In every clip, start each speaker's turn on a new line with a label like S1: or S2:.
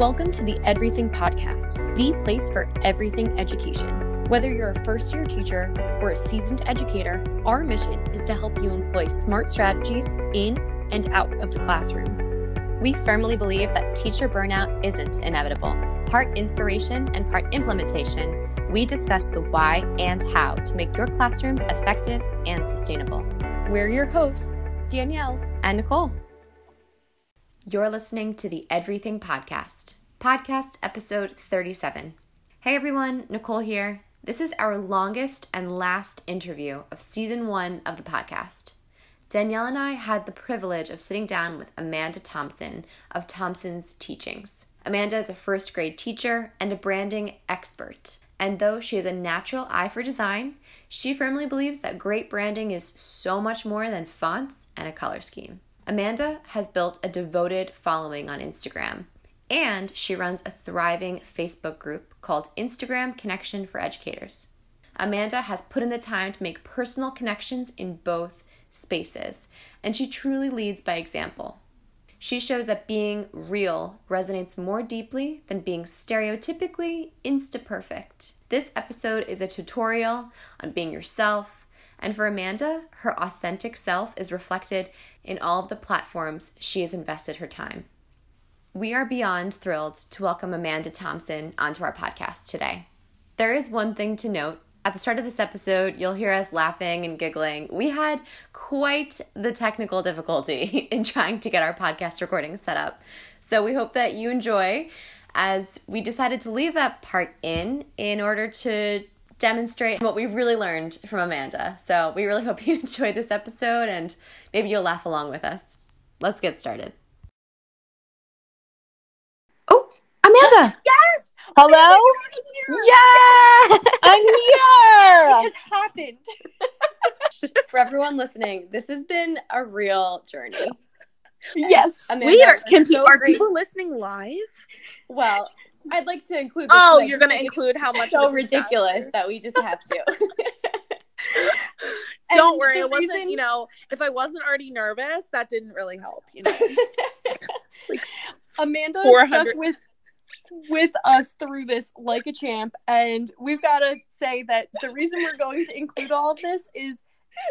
S1: Welcome to the Everything Podcast, the place for everything education. Whether you're a first year teacher or a seasoned educator, our mission is to help you employ smart strategies in and out of the classroom.
S2: We firmly believe that teacher burnout isn't inevitable. Part inspiration and part implementation, we discuss the why and how to make your classroom effective and sustainable.
S1: We're your hosts, Danielle
S2: and Nicole. You're listening to the Everything Podcast, podcast episode 37. Hey everyone, Nicole here. This is our longest and last interview of season one of the podcast. Danielle and I had the privilege of sitting down with Amanda Thompson of Thompson's Teachings. Amanda is a first grade teacher and a branding expert. And though she has a natural eye for design, she firmly believes that great branding is so much more than fonts and a color scheme. Amanda has built a devoted following on Instagram, and she runs a thriving Facebook group called Instagram Connection for Educators. Amanda has put in the time to make personal connections in both spaces, and she truly leads by example. She shows that being real resonates more deeply than being stereotypically insta perfect. This episode is a tutorial on being yourself, and for Amanda, her authentic self is reflected in all of the platforms she has invested her time. We are beyond thrilled to welcome Amanda Thompson onto our podcast today. There is one thing to note. At the start of this episode, you'll hear us laughing and giggling. We had quite the technical difficulty in trying to get our podcast recording set up. So we hope that you enjoy as we decided to leave that part in in order to demonstrate what we've really learned from Amanda. So we really hope you enjoyed this episode and maybe you'll laugh along with us. Let's get started. Oh, Amanda!
S3: Yes!
S4: Hello?
S2: Yeah!
S4: I'm here!
S3: It has happened.
S2: For everyone listening, this has been a real journey.
S3: Yes.
S2: Amanda,
S4: we are, can
S2: so
S4: are people listening live?
S2: Well, I'd like to include.
S4: Oh, you're gonna include how much
S2: So ridiculous that we just have to.
S4: Don't worry, it wasn't,
S3: reason-
S4: you know, if I wasn't already nervous, that didn't really help, you know.
S3: Amanda
S4: 400
S3: stuck with with us through this like a champ, and we've got to say that the reason we're going to include all of this is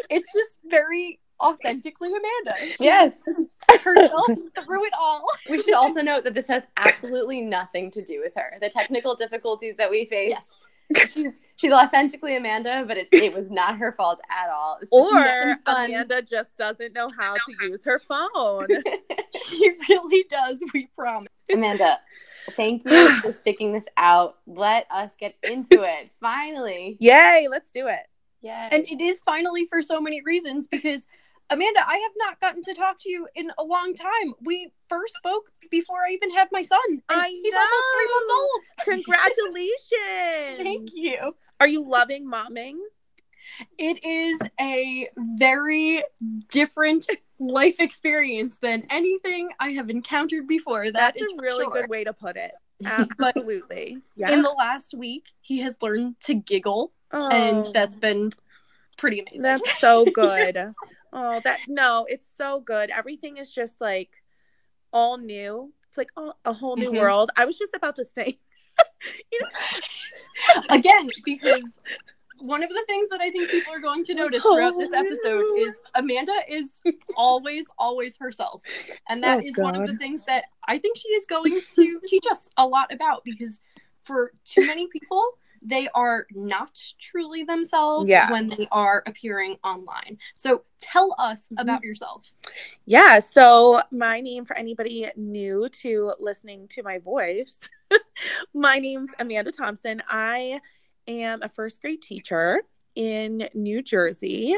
S3: it's just very authentically Amanda. She
S2: Yes.
S3: herself through it all.
S2: We should also note that this has absolutely nothing to do with her. The technical difficulties that we face. She's she's authentically Amanda, but it, it was not her fault at all. Just
S4: or. Amanda just doesn't know how to use her phone.
S3: She really does. We promise.
S2: Amanda, thank you for sticking this out. Let us get into it. Finally.
S4: Yay, let's do it.
S2: Yeah.
S3: And it is finally for so many reasons because Amanda, I have not gotten to talk to you in a long time. We first spoke before I even had my son. and
S4: I
S3: he's almost three months old.
S4: Congratulations.
S3: Thank you.
S4: Are you loving momming?
S3: It is a very different life experience than anything I have encountered before. That
S4: That's
S3: is
S4: a really
S3: sure.
S4: good way to put it. Absolutely. Yeah.
S3: in the last week, he has learned to giggle, and
S4: Oh.
S3: that's been pretty amazing.
S4: That's so good. oh, that no, it's so good. Everything is just like all new. It's like oh, a whole new
S3: Mhm.
S4: world. I was just about to say, you know,
S3: again because one of the things that I think people are going to notice throughout this episode is Amanda is always, always herself. And that
S4: Oh,
S3: is one of the things that I think she is going to teach us a lot about because for too many people, they are not truly themselves
S4: Yeah.
S3: when they are appearing online. So tell us
S4: Mhm.
S3: about yourself.
S4: yeah. So my name for anybody new to listening to my voice, my name's Amanda Thompson. I am a first grade teacher in New Jersey,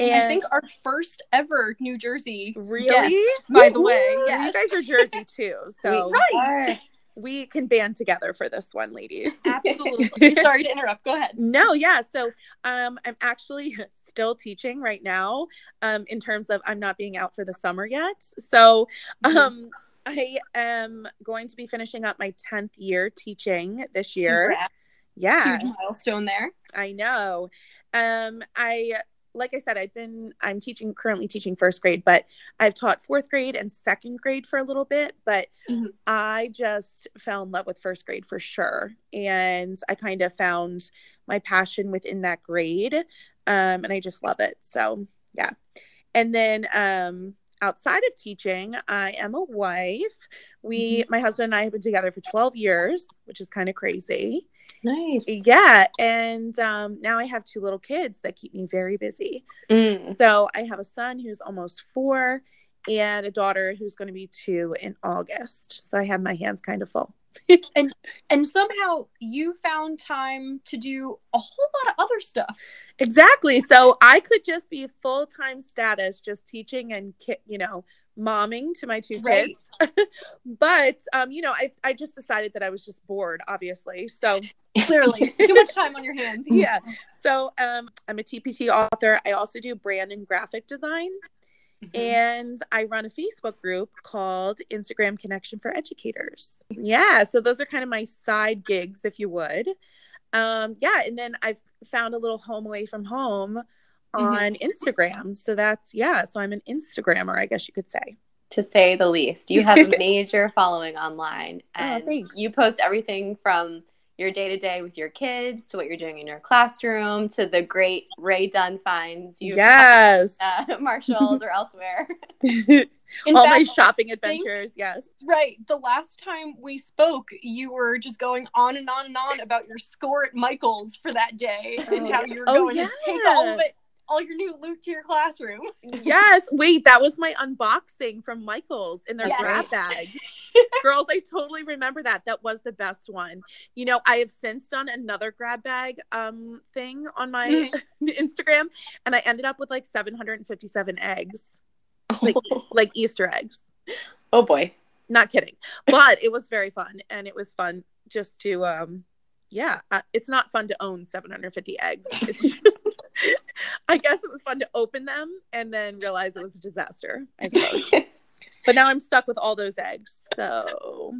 S3: And
S4: and
S3: I think our first ever New Jersey
S4: Really?
S3: guest, by the way.
S4: Woo-hoo!
S3: Yes.
S4: you guys are Jersey too, so
S3: Right.
S4: We can band together for this one, ladies.
S3: Absolutely. Sorry to interrupt. Go ahead.
S4: No, yeah. So um I'm actually still teaching right now um in terms of I'm not being out for the summer yet. So
S3: Mhm.
S4: um I am going to be finishing up my 10th year teaching this year.
S3: Congrats.
S4: Yeah.
S3: Huge milestone there.
S4: I know. Um I like I said, I've been I'm teaching currently teaching first grade, but I've taught fourth grade and second grade for a little bit. But mm-hmm. I just fell in love with first grade for sure, and I kind of found my passion within that grade, um, and I just love it. So yeah, and then um, outside of teaching, I am a wife. We, mm-hmm. my husband and I, have been together for 12 years, which is kind of crazy.
S2: Nice.
S4: Yeah. And um, now I have two little kids that keep me very busy. Mm. So I have a son who's almost four and a daughter who's going to be two in August. So I have my hands kind of full.
S3: and and somehow you found time to do a whole lot of other stuff.
S4: Exactly. So I could just be full time status, just teaching and you know momming to my two right. kids. but um, you know, I I just decided that I was just bored, obviously. So
S3: clearly, too much time on your hands.
S4: yeah. So um, I'm a TPT author. I also do brand and graphic design. Mm-hmm. And I run a Facebook group called Instagram Connection for Educators. Yeah, so those are kind of my side gigs, if you would. Um, yeah, and then I've found a little home away from home. On mm-hmm. Instagram. So that's yeah, so I'm an Instagrammer, I guess you could say.
S2: To say the least. You have a major following online oh, and oh, you post everything from your day to day with your kids to what you're doing in your classroom to the great Rae Dunn finds you
S4: yes
S2: uh, Marshalls or elsewhere.
S4: In All fact, my shopping adventures, yes.
S3: Right. The last time we spoke, you were just going on and on and on about your score at Michael's for that day and how you were oh, going yeah. to take all of it all your new loot to your classroom.
S4: yes. Wait, that was my unboxing from Michael's in their yes. grab bag. Girls, I totally remember that. That was the best one. You know, I have since done another grab bag um thing on my mm-hmm. Instagram and I ended up with like 757 eggs. Like like Easter eggs.
S2: Oh boy.
S4: Not kidding. But it was very fun and it was fun just to um yeah, uh, it's not fun to own 750 eggs. Just, I guess it was fun to open them and then realize it was a disaster. I suppose. but now I'm stuck with all those eggs. So,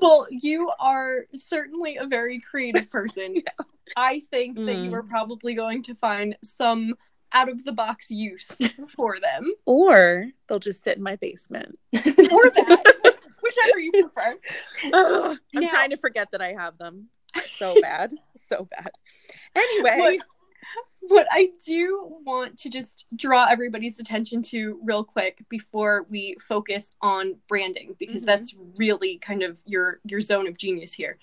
S3: well, you are certainly a very creative person. yeah. I think mm. that you are mm. probably going to find some out of the box use for them,
S4: or they'll just sit in my basement,
S3: or that. Whichever you prefer.
S4: I'm now, trying to forget that I have them so bad, so bad. Anyway,
S3: what, what I do want to just draw everybody's attention to real quick before we focus on branding because mm-hmm. that's really kind of your your zone of genius here.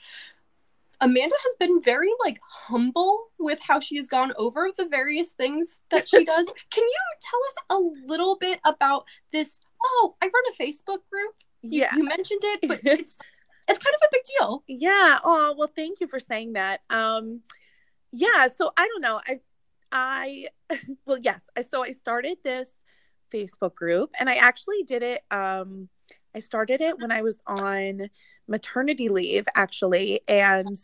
S3: Amanda has been very like humble with how she has gone over the various things that she does. Can you tell us a little bit about this? Oh, I run a Facebook group. You, yeah, you mentioned it, but it's it's kind of a big deal.
S4: Yeah. Oh, well, thank you for saying that. Um, yeah. So I don't know. I, I, well, yes. I, so I started this Facebook group and I actually did it. Um, I started it when I was on maternity leave, actually. And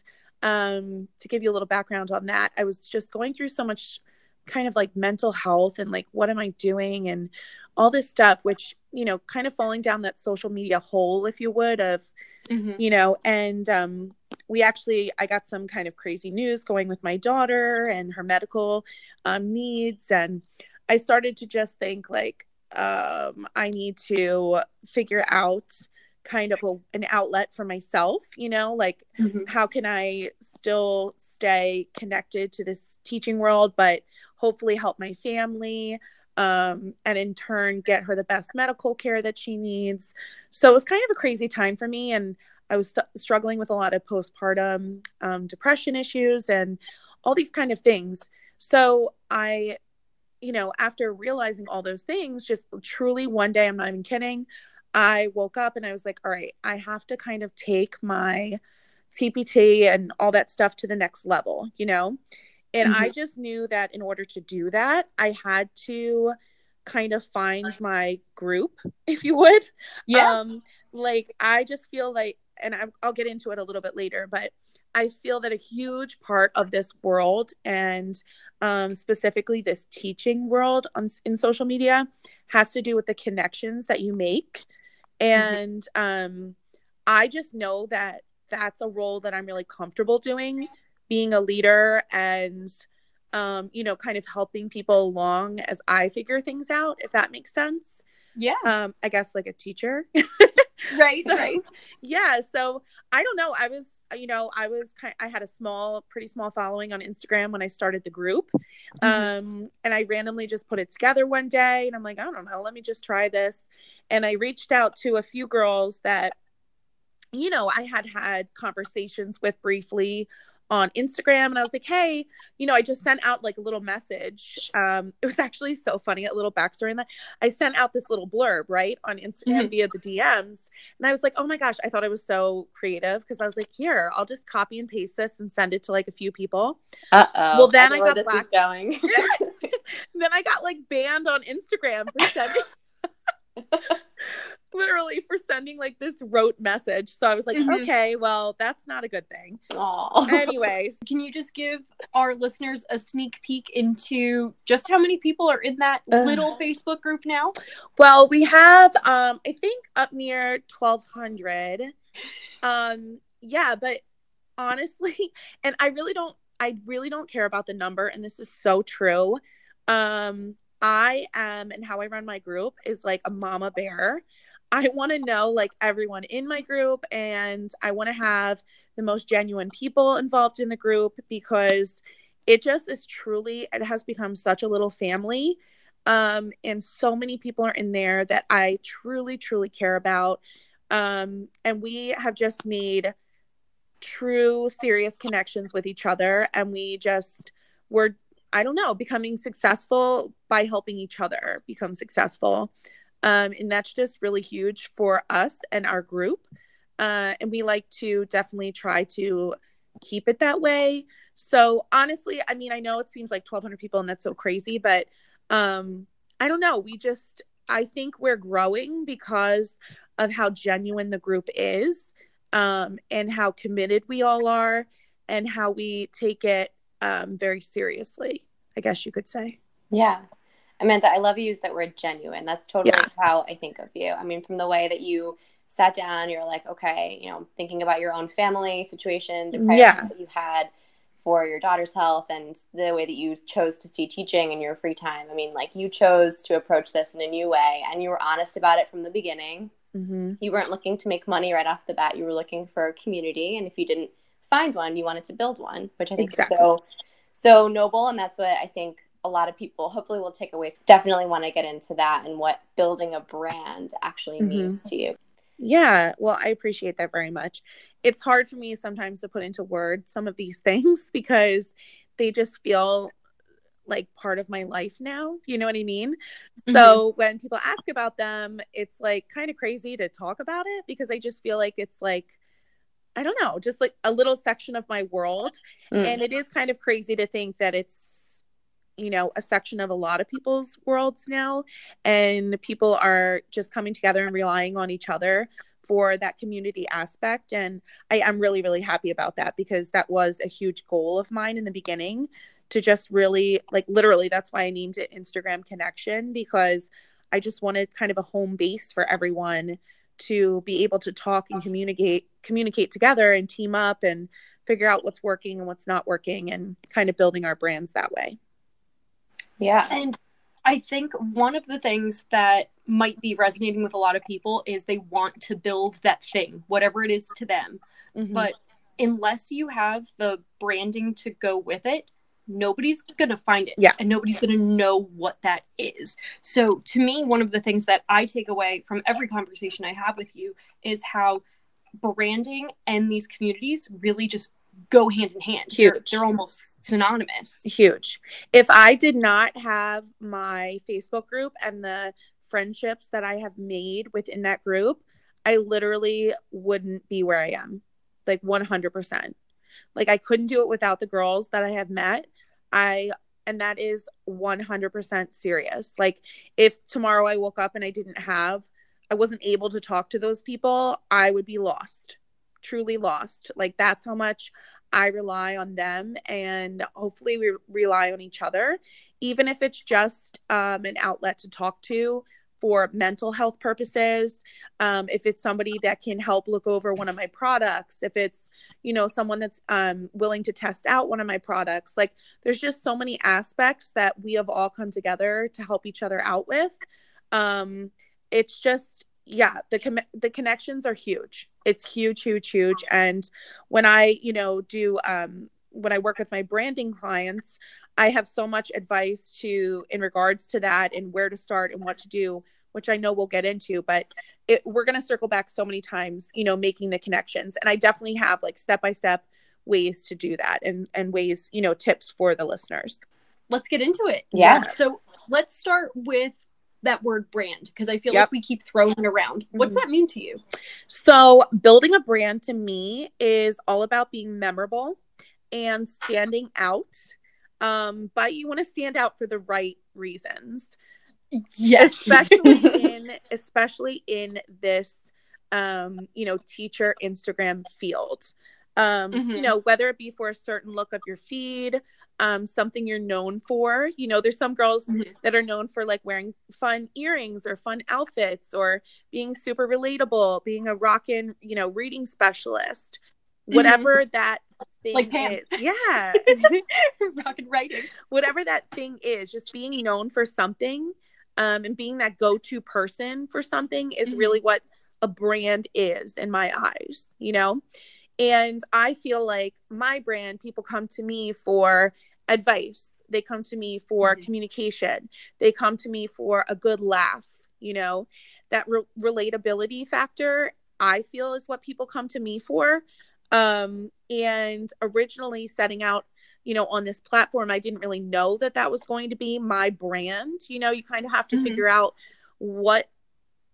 S4: um, to give you a little background on that, I was just going through so much kind of like mental health and like, what am I doing? And all this stuff, which, you know, kind of falling down that social media hole, if you would, of, mm-hmm. you know, and um, we actually, I got some kind of crazy news going with my daughter and her medical um, needs. And I started to just think, like, um, I need to figure out kind of a, an outlet for myself, you know, like mm-hmm. how can I still stay connected to this teaching world, but hopefully help my family um, and in turn get her the best medical care that she needs. So it was kind of a crazy time for me. And I was st- struggling with a lot of postpartum um, depression issues and all these kind of things. So I, you know, after realizing all those things, just truly one day, I'm not even kidding, I woke up and I was like, all right, I have to kind of take my TPT and all that stuff to the next level, you know? And mm-hmm. I just knew that in order to do that, I had to kind of find my group, if you would.
S3: Yeah.
S4: Um, like, I just feel like, and I, I'll get into it a little bit later, but I feel that a huge part of this world and um, specifically this teaching world on, in social media has to do with the connections that you make. Mm-hmm. And mm-hmm. um, I just know that that's a role that I'm really comfortable doing being a leader and um, you know, kind of helping people along as I figure things out, if that makes sense.
S3: Yeah.
S4: Um, I guess like a teacher.
S3: right,
S4: so,
S3: right.
S4: Yeah. So I don't know. I was, you know, I was kind I had a small, pretty small following on Instagram when I started the group. Mm-hmm. Um, and I randomly just put it together one day and I'm like, I don't know, let me just try this. And I reached out to a few girls that, you know, I had had conversations with briefly on Instagram and I was like, hey, you know, I just sent out like a little message. Um, it was actually so funny, a little backstory in that I sent out this little blurb, right, on Instagram mm-hmm. via the DMs. And I was like, oh my gosh, I thought I was so creative because I was like, here, I'll just copy and paste this and send it to like a few people.
S2: Uh oh.
S4: Well, then I, I got
S2: this black- is going.
S4: then I got like banned on Instagram for sending literally for sending like this rote message. So I was like, mm-hmm. okay, well, that's not a good thing.
S2: Aww.
S4: Anyways,
S3: can you just give our listeners a sneak peek into just how many people are in that little Facebook group now?
S4: Well, we have um I think up near 1200. Um yeah, but honestly, and I really don't I really don't care about the number and this is so true. Um I am and how I run my group is like a mama bear. I want to know like everyone in my group and I want to have the most genuine people involved in the group because it just is truly it has become such a little family um and so many people are in there that I truly truly care about um and we have just made true serious connections with each other and we just were I don't know becoming successful by helping each other become successful um, and that's just really huge for us and our group. Uh, and we like to definitely try to keep it that way. So honestly, I mean, I know it seems like 1,200 people and that's so crazy, but um, I don't know. We just, I think we're growing because of how genuine the group is um, and how committed we all are and how we take it um, very seriously, I guess you could say.
S2: Yeah. Amanda, I love you use that word genuine. That's totally yeah. how I think of you. I mean, from the way that you sat down, you're like, okay, you know, thinking about your own family situation, the priorities yeah. that you had for your daughter's health, and the way that you chose to see teaching in your free time. I mean, like you chose to approach this in a new way, and you were honest about it from the beginning. Mm-hmm. You weren't looking to make money right off the bat. You were looking for a community, and if you didn't find one, you wanted to build one, which I think exactly. is so so noble, and that's what I think a lot of people hopefully will take away definitely want to get into that and what building a brand actually mm-hmm. means to you
S4: yeah well i appreciate that very much it's hard for me sometimes to put into words some of these things because they just feel like part of my life now you know what i mean mm-hmm. so when people ask about them it's like kind of crazy to talk about it because i just feel like it's like i don't know just like a little section of my world mm. and it is kind of crazy to think that it's you know a section of a lot of people's worlds now and people are just coming together and relying on each other for that community aspect and I, am really really happy about that because that was a huge goal of mine in the beginning to just really like literally that's why i named it instagram connection because i just wanted kind of a home base for everyone to be able to talk and communicate communicate together and team up and figure out what's working and what's not working and kind of building our brands that way
S2: yeah.
S3: And I think one of the things that might be resonating with a lot of people is they want to build that thing, whatever it is to them. Mm-hmm. But unless you have the branding to go with it, nobody's going to find it.
S4: Yeah.
S3: And nobody's going to know what that is. So, to me, one of the things that I take away from every conversation I have with you is how branding and these communities really just go hand in hand. Huge. They're, they're, almost synonymous.
S4: Huge. If I did not have my Facebook group and the friendships that I have made within that group, I literally wouldn't be where I am. Like 100%. Like I couldn't do it without the girls that I have met. I and that is 100% serious. Like if tomorrow I woke up and I didn't have I wasn't able to talk to those people, I would be lost truly lost. Like that's how much I rely on them and hopefully we rely on each other, even if it's just um, an outlet to talk to for mental health purposes um, if it's somebody that can help look over one of my products if it's you know someone that's um, willing to test out one of my products like there's just so many aspects that we have all come together to help each other out with um, it's just yeah the com- the connections are huge. It's huge huge huge. And when i you know do um when i work with my branding clients i have so much advice to in regards to that and where to start and what to do which i know we'll get into but it, we're going to circle back so many times you know making the connections. And i definitely have like step by step ways to do that and and ways you know tips for the listeners.
S3: Let's get into it.
S2: Yeah.
S3: So let's start with that word brand because I feel yep. like we keep throwing it around. What's mm-hmm. that mean to you?
S4: So, building a brand to me is all about being memorable and standing out. Um, but you want to stand out for the right reasons.
S3: Yes,
S4: especially in especially in this um, you know, teacher Instagram field. Um, mm-hmm. you know, whether it be for a certain look of your feed, um, something you're known for. You know, there's some girls mm-hmm. that are known for like wearing fun earrings or fun outfits or being super relatable, being a rockin', you know, reading specialist, mm-hmm. whatever that thing
S3: like Pam.
S4: is. Yeah.
S3: rockin' writing.
S4: Whatever that thing is, just being known for something um, and being that go to person for something is mm-hmm. really what a brand is in my eyes, you know? And I feel like my brand, people come to me for advice. They come to me for mm-hmm. communication. They come to me for a good laugh. You know, that re- relatability factor, I feel, is what people come to me for. Um, and originally setting out, you know, on this platform, I didn't really know that that was going to be my brand. You know, you kind of have to mm-hmm. figure out what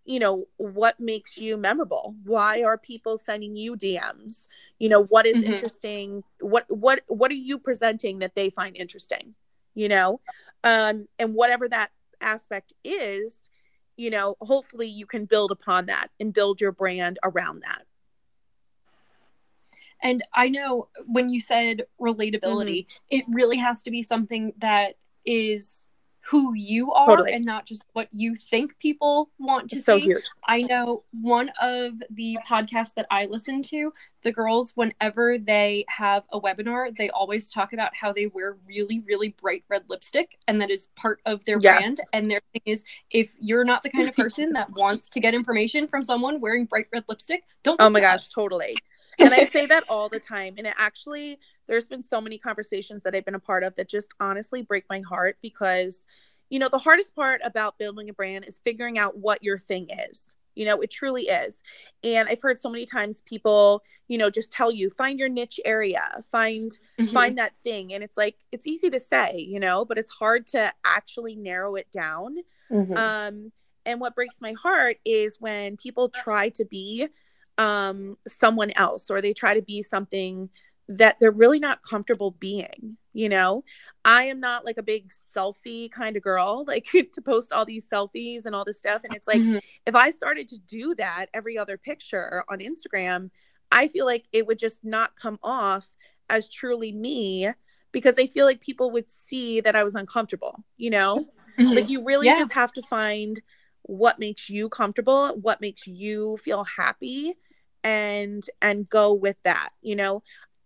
S4: you know what makes you memorable? Why are people sending you dms you know what is mm-hmm. interesting? What what what are you presenting that they find interesting? You know um and whatever that aspect is you know hopefully you can build upon that and build your brand around that.
S3: And i know when you said relatability mm-hmm. it really has to be something that is who you are totally. and not just what you think people want to so see. Huge. I know one of the podcasts that I listen to, the girls, whenever they have a webinar, they always talk about how they wear really, really bright red lipstick, and that is part of their yes. brand. And their thing is, if you're not the kind of person that wants to get information from someone wearing bright red lipstick, don't.
S4: Oh my gosh, us. totally. And I say that all the time. And it actually, there's been so many conversations that I've been a part of that just honestly break my heart because, you know, the hardest part about building a brand is figuring out what your thing is. You know, it truly is. And I've heard so many times people, you know, just tell you find your niche area, find mm-hmm. find that thing. And it's like it's easy to say, you know, but it's hard to actually narrow it down. Mm-hmm. Um and what breaks my heart is when people try to be um, someone else or they try to be something that they're really not comfortable being you know i am not like a big selfie kind of girl like to post all these selfies and all this stuff and it's like mm-hmm. if i started to do that every other picture on instagram i feel like it would just not come off as truly me because i feel like people would see that i was uncomfortable you know mm-hmm. like you really yeah. just have to find what makes you comfortable what makes you feel happy and and go with that you know?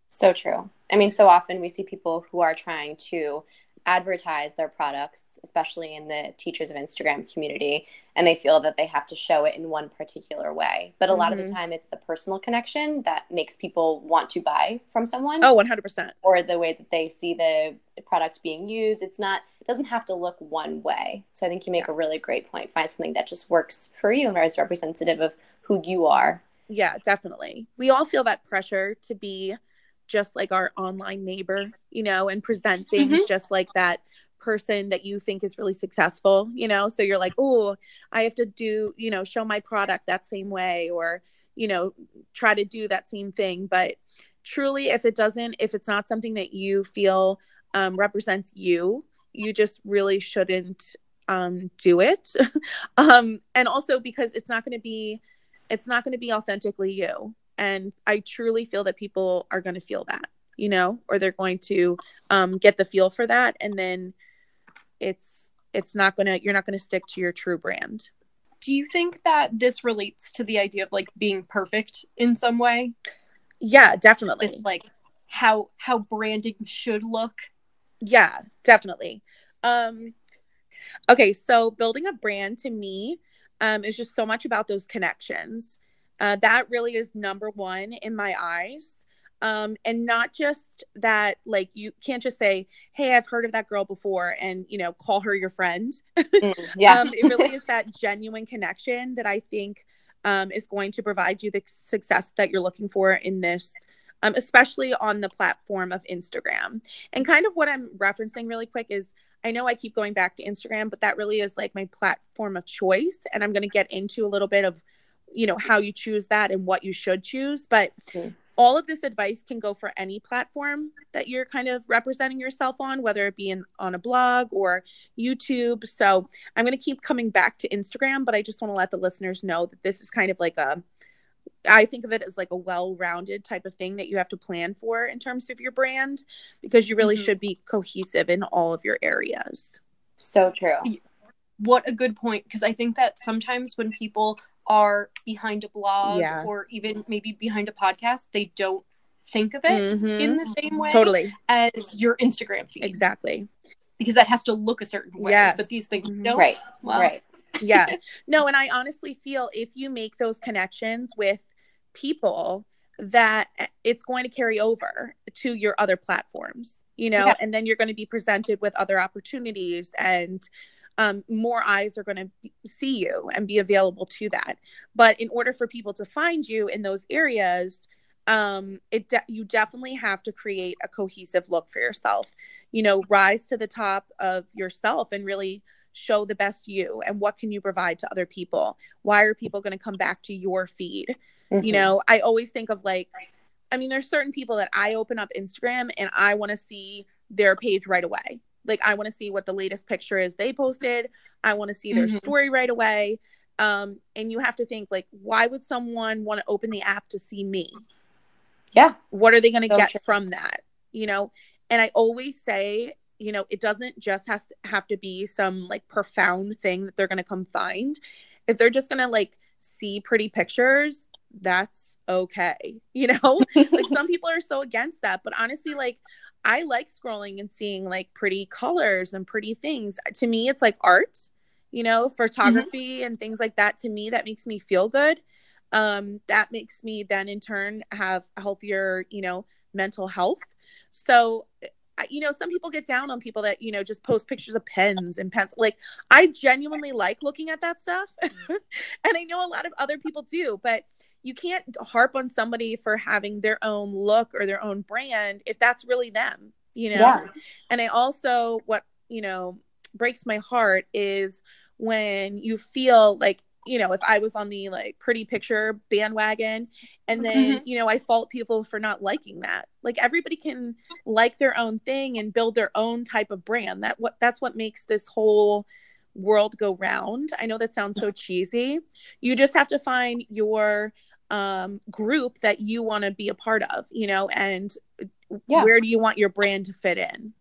S2: So true. I mean so often we see people who are trying to advertise their products especially in the teachers of instagram community and they feel that they have to show it in one particular way. But a mm-hmm. lot of the mm-hmm. time it's the personal connection that makes people want to buy from someone.
S4: Oh 100%
S2: or the way that they see the product being used. It's not it doesn't have to look one way. So i think you make yeah. a really great point. Find something that just works for you and is representative of who you are
S4: yeah, definitely. We all feel that pressure to be just like our online neighbor, you know, and present things mm-hmm. just like that person that you think is really successful, you know. So you're like, oh, I have to do, you know, show my product that same way or, you know, try to do that same thing. But truly, if it doesn't, if it's not something that you feel um, represents you, you just really shouldn't um, do it. um, and also because it's not going to be it's not going to be authentically you and i truly feel that people are going to feel that you know or they're going to um, get the feel for that and then it's it's not going to you're not going to stick to your true brand
S3: do you think that this relates to the idea of like being perfect in some way?
S4: Yeah, definitely.
S3: This, like how how branding should look.
S4: Yeah, definitely. Um okay, so building a brand to me um is just so much about those connections. Uh, that really is number one in my eyes. Um and not just that like you can't just say hey i've heard of that girl before and you know call her your friend. Mm, yeah. Um, it really is that genuine connection that i think um, is going to provide you the success that you're looking for in this um, especially on the platform of instagram. And kind of what i'm referencing really quick is I know I keep going back to Instagram, but that really is like my platform of choice. And I'm going to get into a little bit of, you know, how you choose that and what you should choose. But mm all of this advice can go for any platform that you're kind of representing yourself on, whether it be in, on a blog or YouTube. So I'm going to keep coming back to Instagram, but I just want to let the listeners know that this is kind of like a, I think of it as like a well rounded type of thing that you have to plan for in terms of your brand because you really mm-hmm. should be cohesive in all of your areas.
S2: So true.
S3: What a good point. Because I think that sometimes when people are behind a blog yeah. or even maybe behind a podcast, they don't think of it mm-hmm. in the same way
S4: totally
S3: as your Instagram feed.
S4: Exactly.
S3: Because that has to look a certain way. Yes. But these things mm-hmm. don't.
S2: Right. Well, right.
S4: yeah. No, and I honestly feel if you make those connections with people that it's going to carry over to your other platforms, you know, yeah. and then you're going to be presented with other opportunities and um, more eyes are going to see you and be available to that. But in order for people to find you in those areas, um, it de- you definitely have to create a cohesive look for yourself. You know, rise to the top of yourself and really show the best you and what can you provide to other people. Why are people going to come back to your feed? Mm-hmm. You know, I always think of like, I mean, there's certain people that I open up Instagram and I want to see their page right away. Like I want to see what the latest picture is they posted. I want to see their mm-hmm. story right away. Um, and you have to think like, why would someone want to open the app to see me?
S2: Yeah.
S4: What are they going to so get true. from that? You know, and I always say, you know, it doesn't just has to have to be some like profound thing that they're going to come find. If they're just going to like see pretty pictures, that's okay. You know, like some people are so against that, but honestly, like I like scrolling and seeing like pretty colors and pretty things. To me, it's like art, you know, photography mm-hmm. and things like that. To me, that makes me feel good. Um, that makes me then in turn have healthier, you know, mental health. So, you know, some people get down on people that, you know, just post pictures of pens and pencils. Like, I genuinely like looking at that stuff. and I know a lot of other people do, but you can't harp on somebody for having their own look or their own brand if that's really them, you know? Yeah. And I also, what, you know, breaks my heart is when you feel like, you know, if I was on the like pretty picture bandwagon and then, mm-hmm. you know, I fault people for not liking that. Like everybody can like their own thing and build their own type of brand. That what that's what makes this whole world go round. I know that sounds so cheesy. You just have to find your um, group that you want to be a part of, you know, and yeah. where do you want your brand to fit in?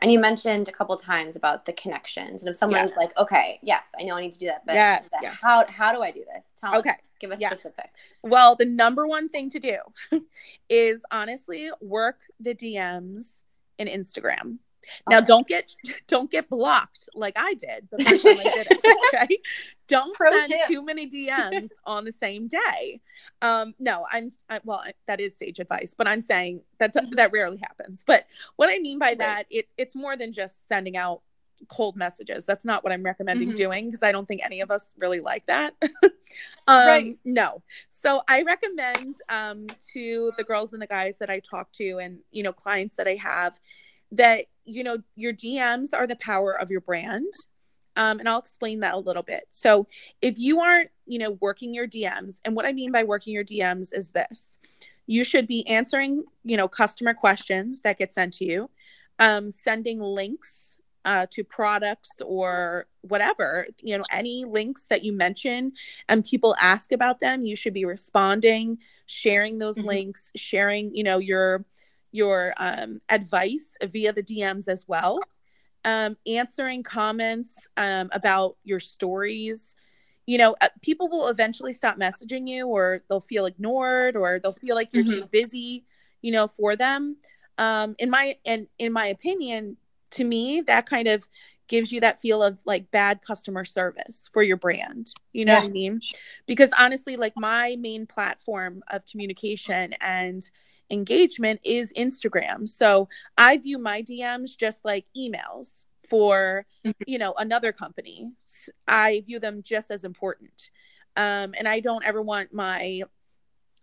S2: And you mentioned a couple times about the connections. And if someone's like, okay, yes, I know I need to do that, but yes, yes. how how do I do this? Tell okay. us, give us specifics.
S4: Well, the number one thing to do is honestly work the DMs in Instagram. Now okay. don't get don't get blocked like I did the first time I did it. Okay. don't Pro send tip. too many DMs on the same day. Um, no, I'm I, well, that is sage advice, but I'm saying that mm-hmm. that rarely happens. But what I mean by right. that, it, it's more than just sending out cold messages. That's not what I'm recommending mm-hmm. doing because I don't think any of us really like that. um, right. No. So I recommend um, to the girls and the guys that I talk to and, you know, clients that I have that you know your DMs are the power of your brand. Um, and I'll explain that a little bit. So if you aren't, you know, working your DMs, and what I mean by working your DMs is this: you should be answering, you know, customer questions that get sent to you, um, sending links uh, to products or whatever, you know, any links that you mention and people ask about them, you should be responding, sharing those mm-hmm. links, sharing, you know, your your um, advice via the DMs as well, um, answering comments um, about your stories, you know, uh, people will eventually stop messaging you or they'll feel ignored or they'll feel like you're mm-hmm. too busy, you know, for them. Um, in my and in my opinion, to me, that kind of gives you that feel of like bad customer service for your brand. You know yeah. what I mean? Because honestly, like my main platform of communication and engagement is Instagram. So I view my DMs just like emails for mm-hmm. you know another company i view them just as important um and i don't ever want my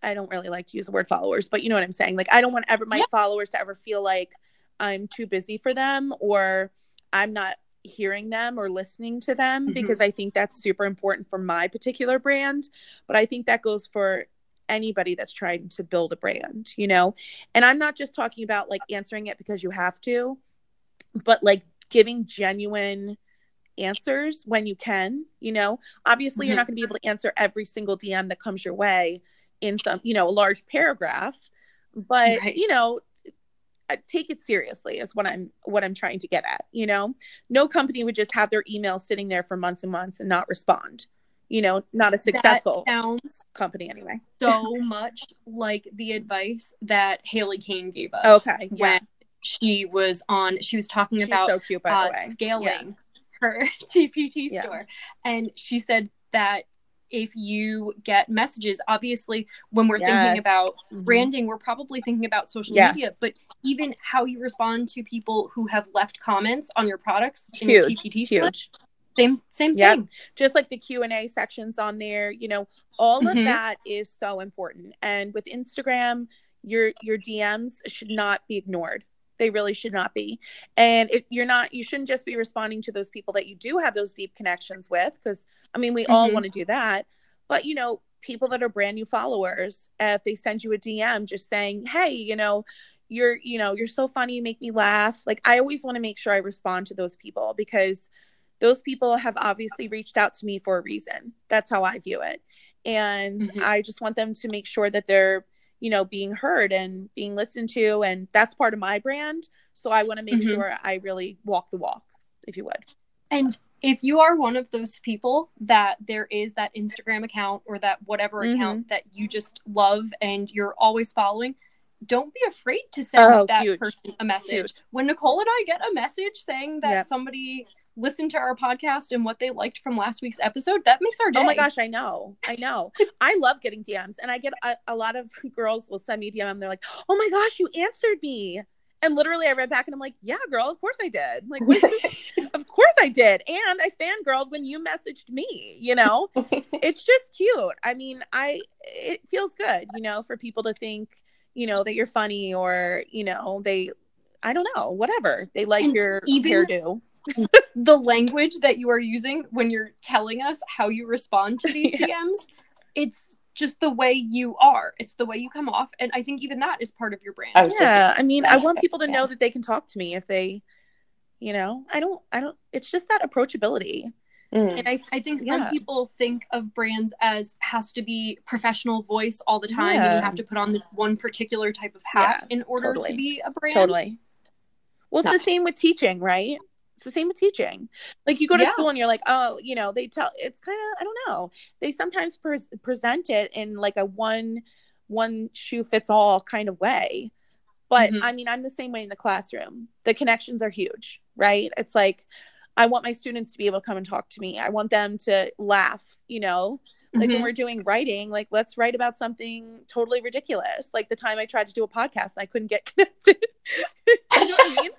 S4: i don't really like to use the word followers but you know what i'm saying like i don't want ever my yeah. followers to ever feel like i'm too busy for them or i'm not hearing them or listening to them mm-hmm. because i think that's super important for my particular brand but i think that goes for anybody that's trying to build a brand you know and i'm not just talking about like answering it because you have to but like giving genuine answers when you can you know obviously mm-hmm. you're not going to be able to answer every single dm that comes your way in some you know a large paragraph but right. you know uh, take it seriously is what i'm what i'm trying to get at you know no company would just have their email sitting there for months and months and not respond you know not a successful
S3: sounds
S4: company anyway
S3: so much like the advice that haley kane gave us
S4: okay yeah. when
S3: she was on she was talking She's about so cute, uh, scaling yeah. her tpt yeah. store and she said that if you get messages obviously when we're yes. thinking about mm-hmm. branding we're probably thinking about social yes. media but even how you respond to people who have left comments on your products in huge, your tpt store same same yep. thing
S4: just like the q&a sections on there you know all mm-hmm. of that is so important and with instagram your your dms should not be ignored they really should not be and it, you're not you shouldn't just be responding to those people that you do have those deep connections with because i mean we mm-hmm. all want to do that but you know people that are brand new followers if they send you a dm just saying hey you know you're you know you're so funny you make me laugh like i always want to make sure i respond to those people because those people have obviously reached out to me for a reason that's how i view it and mm-hmm. i just want them to make sure that they're you know being heard and being listened to and that's part of my brand so i want to make mm-hmm. sure i really walk the walk if you would
S3: and if you are one of those people that there is that instagram account or that whatever mm-hmm. account that you just love and you're always following don't be afraid to send oh, that huge. person a message huge. when nicole and i get a message saying that yep. somebody listen to our podcast and what they liked from last week's episode, that makes our day.
S4: Oh my gosh, I know. I know. I love getting DMs and I get a, a, lot of girls will send me DM and they're like, "Oh my gosh, you answered me." And literally I read back and I'm like, "Yeah, girl, of course I did." Like, of course I did. And I fangirled when you messaged me, you know? it's just cute. I mean, I it feels good, you know, for people to think, you know, that you're funny or, you know, they I don't know, whatever. They like and your even, hairdo
S3: the language that you are using when you're telling us how you respond to these yeah. DMs, it's just the way you are. It's the way you come off. And I think even that is part of your brand.
S4: I yeah. I mean, I want people to know that they can talk to me if they, you know, I don't, I don't, it's just that approachability.
S3: Mm. And I, I think yeah. some people think of brands as has to be professional voice all the time, yeah. and you have to put on this one particular type of hat yeah, in order totally. to be a brand.
S4: Totally. Well, it's the same with teaching, right? It's the same with teaching. Like you go to yeah. school and you're like, oh, you know, they tell it's kind of I don't know. They sometimes pre- present it in like a one one shoe fits all kind of way. But mm-hmm. I mean, I'm the same way in the classroom. The connections are huge, right? It's like I want my students to be able to come and talk to me. I want them to laugh, you know, like mm-hmm. when we're doing writing, like let's write about something totally ridiculous. Like the time I tried to do a podcast and I couldn't get connected. you know what I mean?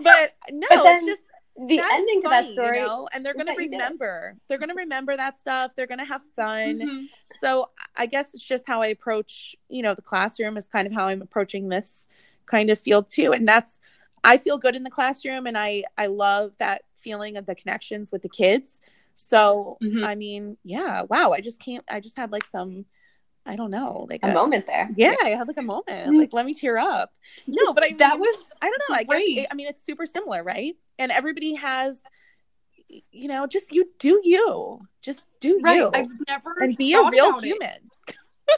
S4: But no, but then, it's just
S2: the ending funny, to that story,
S4: you know? and they're going to remember. They're going to remember that stuff. They're going to have fun. Mm-hmm. So I guess it's just how I approach, you know, the classroom is kind of how I'm approaching this kind of field too. And that's I feel good in the classroom, and I I love that feeling of the connections with the kids. So mm-hmm. I mean, yeah, wow. I just can't. I just had like some I don't know, like
S2: a, a, moment there.
S4: Yeah, I had like a moment. Like, let me tear up. No, but I mean, that was I don't know. I guess it, I mean, it's super similar, right? And everybody has, you know, just you do you, just do right. you.
S3: I've never
S4: and be a real human.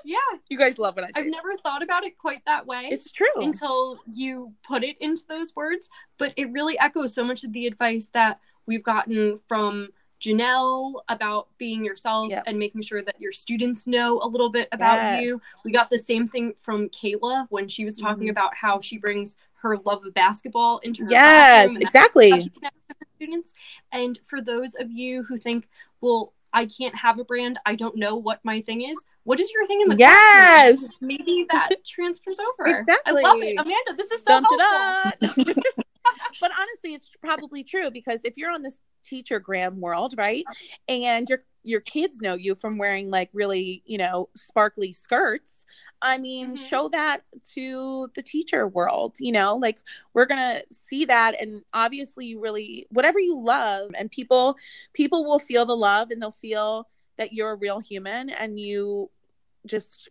S3: yeah,
S4: you guys love what I say.
S3: I've never thought about it quite that way.
S4: It's true
S3: until you put it into those words. But it really echoes so much of the advice that we've gotten from Janelle about being yourself
S4: Yep.
S3: and making sure that your students know a little bit about
S4: Yes.
S3: you. We got the same thing from Kayla when she was talking
S4: Mhm.
S3: about how she brings her love of basketball into her
S4: Yes,
S3: classroom and that's
S4: exactly.
S3: she connects with students. And for those of you who think, well, I can't have a brand, I don't know what my thing is. What is your thing in the
S4: Yes.
S3: classroom? Maybe that transfers over.
S4: exactly I
S3: love it. Amanda, this is so helpful.
S4: but honestly, it's probably true because if you're on this teacher gram world, right, and your your kids know you from wearing like really, you know, sparkly skirts. I mean,
S3: Mhm.
S4: show that to the teacher world, you know, like we're going to see that and obviously you really whatever you love and people people will feel the love and they'll feel that you're a real human and you just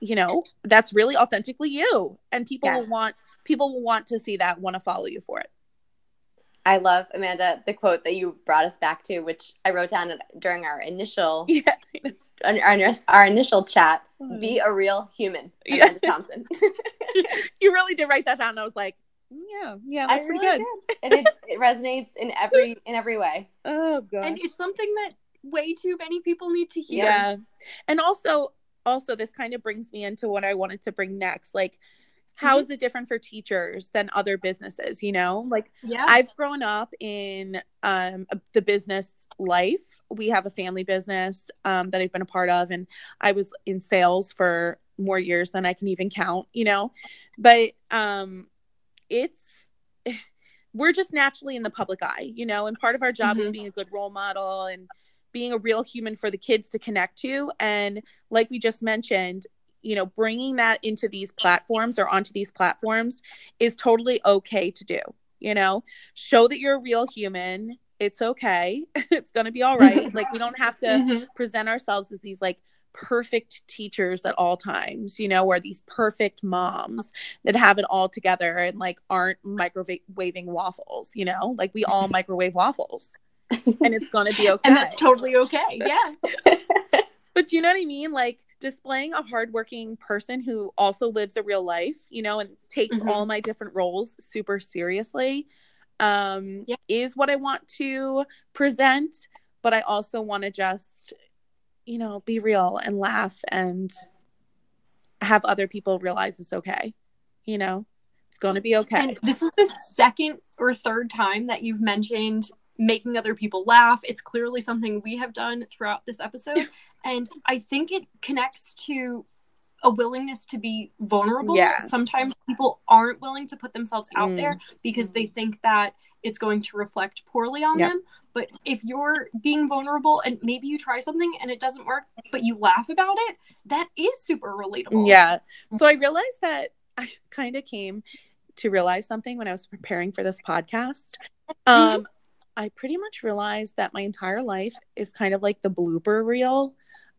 S4: you know, that's really authentically you and people will want people will want to see that, want to follow you for it.
S2: I love Amanda the quote that you brought us back to, which I wrote down during our initial
S4: Yeah.
S2: our, our initial chat. Mm-hmm. Be a real human,
S4: Yeah.
S2: Amanda Thompson.
S4: you really did write that down. I was like, yeah, yeah,
S2: I
S4: that's pretty
S2: really
S4: good.
S2: did. and it, it resonates in every in every way.
S4: Oh gosh.
S3: And it's something that way too many people need to hear.
S4: yeah. And also also this kind of brings me into what I wanted to bring next. Like how is it different for teachers than other businesses, you know? Like
S3: Yeah.
S4: I've grown up in um, the business life. We have a family business um, that I've been a part of, and I was in sales for more years than I can even count, you know. But um, it's we're just naturally in the public eye, you know, and part of our job is
S3: Mhm.
S4: being a good role model and being a real human for the kids to connect to. And like we just mentioned, you know, bringing that into these platforms or onto these platforms is totally okay to do. You know, show that you're a real human. It's okay. it's going to be all right. like, we don't have to
S3: Mhm.
S4: present ourselves as these like perfect teachers at all times, you know, or these perfect moms that have it all together and like aren't microwaving waffles, you know, like we all microwave waffles and it's going to be okay.
S3: And that's totally okay. Yeah.
S4: But you know what I mean? Like displaying a hardworking person who also lives a real life, you know, and takes
S3: Mhm.
S4: all my different roles super seriously, um,
S3: Yeah.
S4: is what I want to present. But I also want to just, you know, be real and laugh and have other people realize it's okay. You know, it's going to be okay.
S3: And this is the second or third time that you've mentioned making other people laugh. It's clearly something we have done throughout this episode. and I think it connects to a willingness to be vulnerable.
S4: Yeah.
S3: Sometimes people aren't willing to put themselves out
S4: Mm.
S3: there because they think that it's going to reflect poorly on
S4: Yeah.
S3: them. But if you're being vulnerable and maybe you try something and it doesn't work, but you laugh about it, that is super relatable.
S4: Yeah. So I realized that I kind of came to realize something when I was preparing for this podcast. Um, I pretty much realized that my entire life is kind of like the blooper reel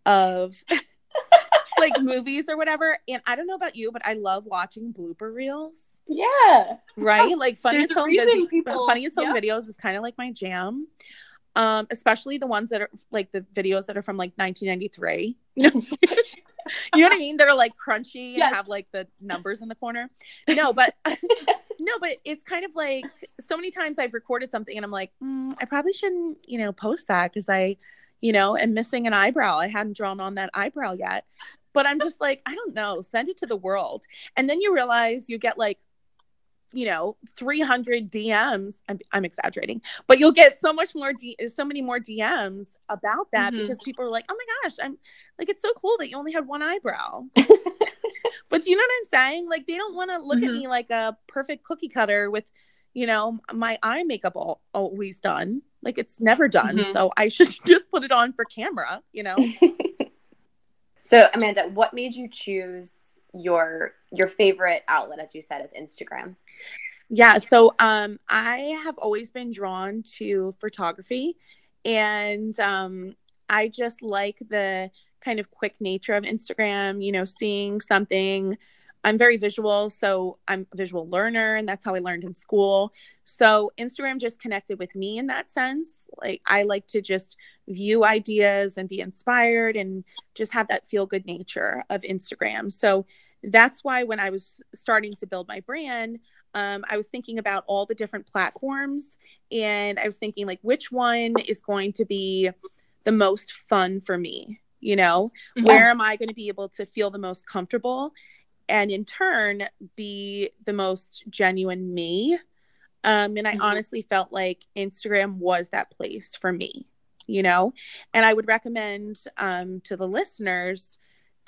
S4: of like movies or whatever. And I don't know about you, but I love watching blooper reels.
S2: Yeah.
S4: Right? Like funniest home
S3: reason people-
S4: funniest home
S3: yeah.
S4: videos is kind of like my jam. Um, especially the ones that are like the videos that are from like 1993. You know, what I mean? That are like crunchy and
S3: Yes.
S4: have like the numbers in the corner. No, but no, but it's kind of like so many times I've recorded something and I'm like, mm, I probably shouldn't, you know, post that because I, you know, am missing an eyebrow. I hadn't drawn on that eyebrow yet. But I'm just like, I don't know, send it to the world. And then you realize you get like, you know, 300 DMs. I'm, I'm exaggerating, but you'll get so much more, D, so many more DMs about that
S3: Mhm.
S4: because people are like, oh my gosh, I'm like, it's so cool that you only had one eyebrow. but do you know what I'm saying? Like, they don't want to look at
S3: Mhm.
S4: me like a perfect cookie cutter with, you know, my eye makeup all, always done. Like, it's never done.
S3: Mhm.
S4: So I should just put it on for camera, you know?
S2: So Amanda, what made you choose your your favorite outlet, as you said, is Instagram?
S4: Yeah, so um I have always been drawn to photography and um I just like the kind of quick nature of Instagram, you know, seeing something I'm very visual, so I'm a visual learner and that's how I learned in school. So Instagram just connected with me in that sense. Like I like to just view ideas and be inspired and just have that feel good nature of Instagram. So that's why when I was starting to build my brand, um, I was thinking about all the different platforms and I was thinking, like, which one is going to be the most fun for me? You know, mm-hmm. where am I going to be able to feel the most comfortable and in turn be the most genuine me? Um, and I mm-hmm. honestly felt like Instagram was that place for me, you know, and I would recommend um, to the listeners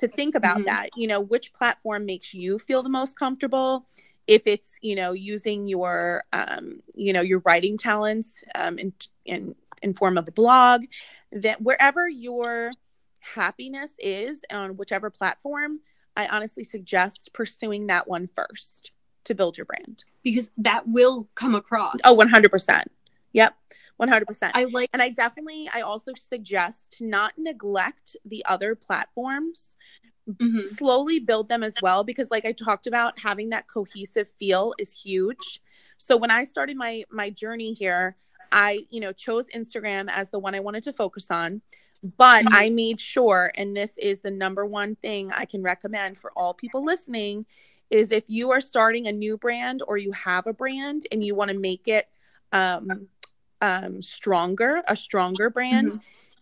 S4: to think about mm-hmm. that, you know, which platform makes you feel the most comfortable? If it's you know using your um, you know your writing talents um, in in in form of a blog that wherever your happiness is on whichever platform i honestly suggest pursuing that one first to build your brand.
S3: Because that will come across.
S4: Oh 100% yep 100%
S3: i like
S4: and i definitely i also suggest to not neglect the other platforms mm-hmm. slowly build them as well because like i talked about having that cohesive feel is huge so when i started my my journey here i you know chose instagram as the one i wanted to focus on but mm-hmm. i made sure and this is the number one thing i can recommend for all people listening is if you are starting a new brand or you have a brand and you want to make it um, um, stronger a stronger brand mm-hmm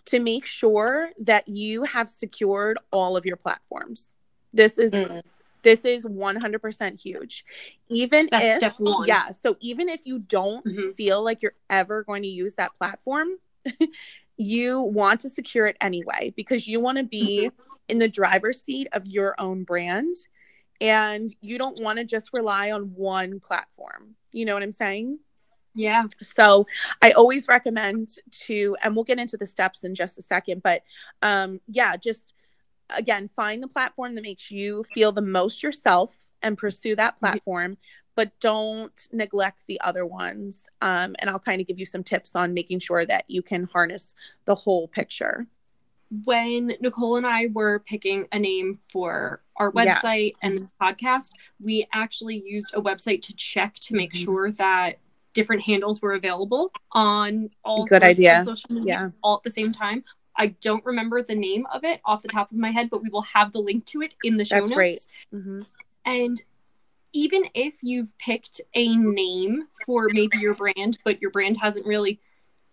S4: to make sure that you have secured all of your platforms. This is mm. this is 100% huge. Even
S3: That's
S4: if
S3: step 1.
S4: Yeah, so even if you don't mm-hmm. feel like you're ever going to use that platform, you want to secure it anyway because you want to be mm-hmm. in the driver's seat of your own brand and you don't want to just rely on one platform. You know what I'm saying?
S3: Yeah.
S4: So I always recommend to, and we'll get into the steps in just a second, but um, yeah, just again, find the platform that makes you feel the most yourself and pursue that mm-hmm. platform, but don't neglect the other ones. Um, and I'll kind of give you some tips on making sure that you can harness the whole picture.
S3: When Nicole and I were picking a name for our website yes. and the podcast, we actually used a website to check to make mm-hmm. sure that different handles were available on all
S4: good idea social media yeah.
S3: all at the same time. I don't remember the name of it off the top of my head, but we will have the link to it in the show That's notes. Great. Mm-hmm. And even if you've picked a name for maybe your brand, but your brand hasn't really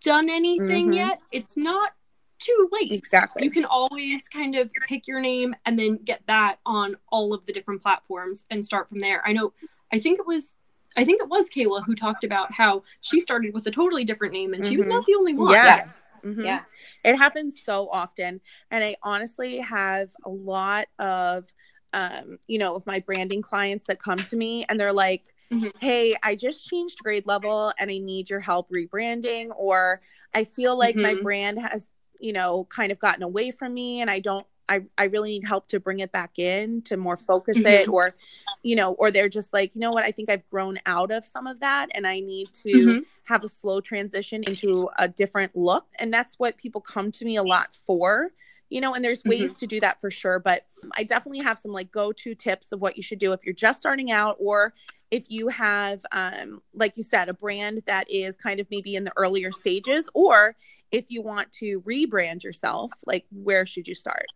S3: done anything mm-hmm. yet, it's not too late.
S4: Exactly.
S3: You can always kind of pick your name and then get that on all of the different platforms and start from there. I know, I think it was I think it was Kayla who talked about how she started with a totally different name and mm-hmm. she was not mm-hmm. the only one.
S4: Yeah. Yeah. Mm-hmm. yeah. It happens so often. And I honestly have a lot of, um, you know, of my branding clients that come to me and they're like, mm-hmm. hey, I just changed grade level and I need your help rebranding. Or I feel like my mm-hmm. brand has, you know, kind of gotten away from me and I don't I, I really need help to bring it back in to more focus mm-hmm. it or you know or they're just like you know what i think i've grown out of some of that and i need to mm-hmm. have a slow transition into a different look and that's what people come to me a lot for you know and there's mm-hmm. ways mm-hmm. to do that for sure but i definitely have some like go-to tips of what you should do if you're just starting out or if you have um like you said a brand that is kind of maybe in the earlier stages or if you want to rebrand yourself like where should you start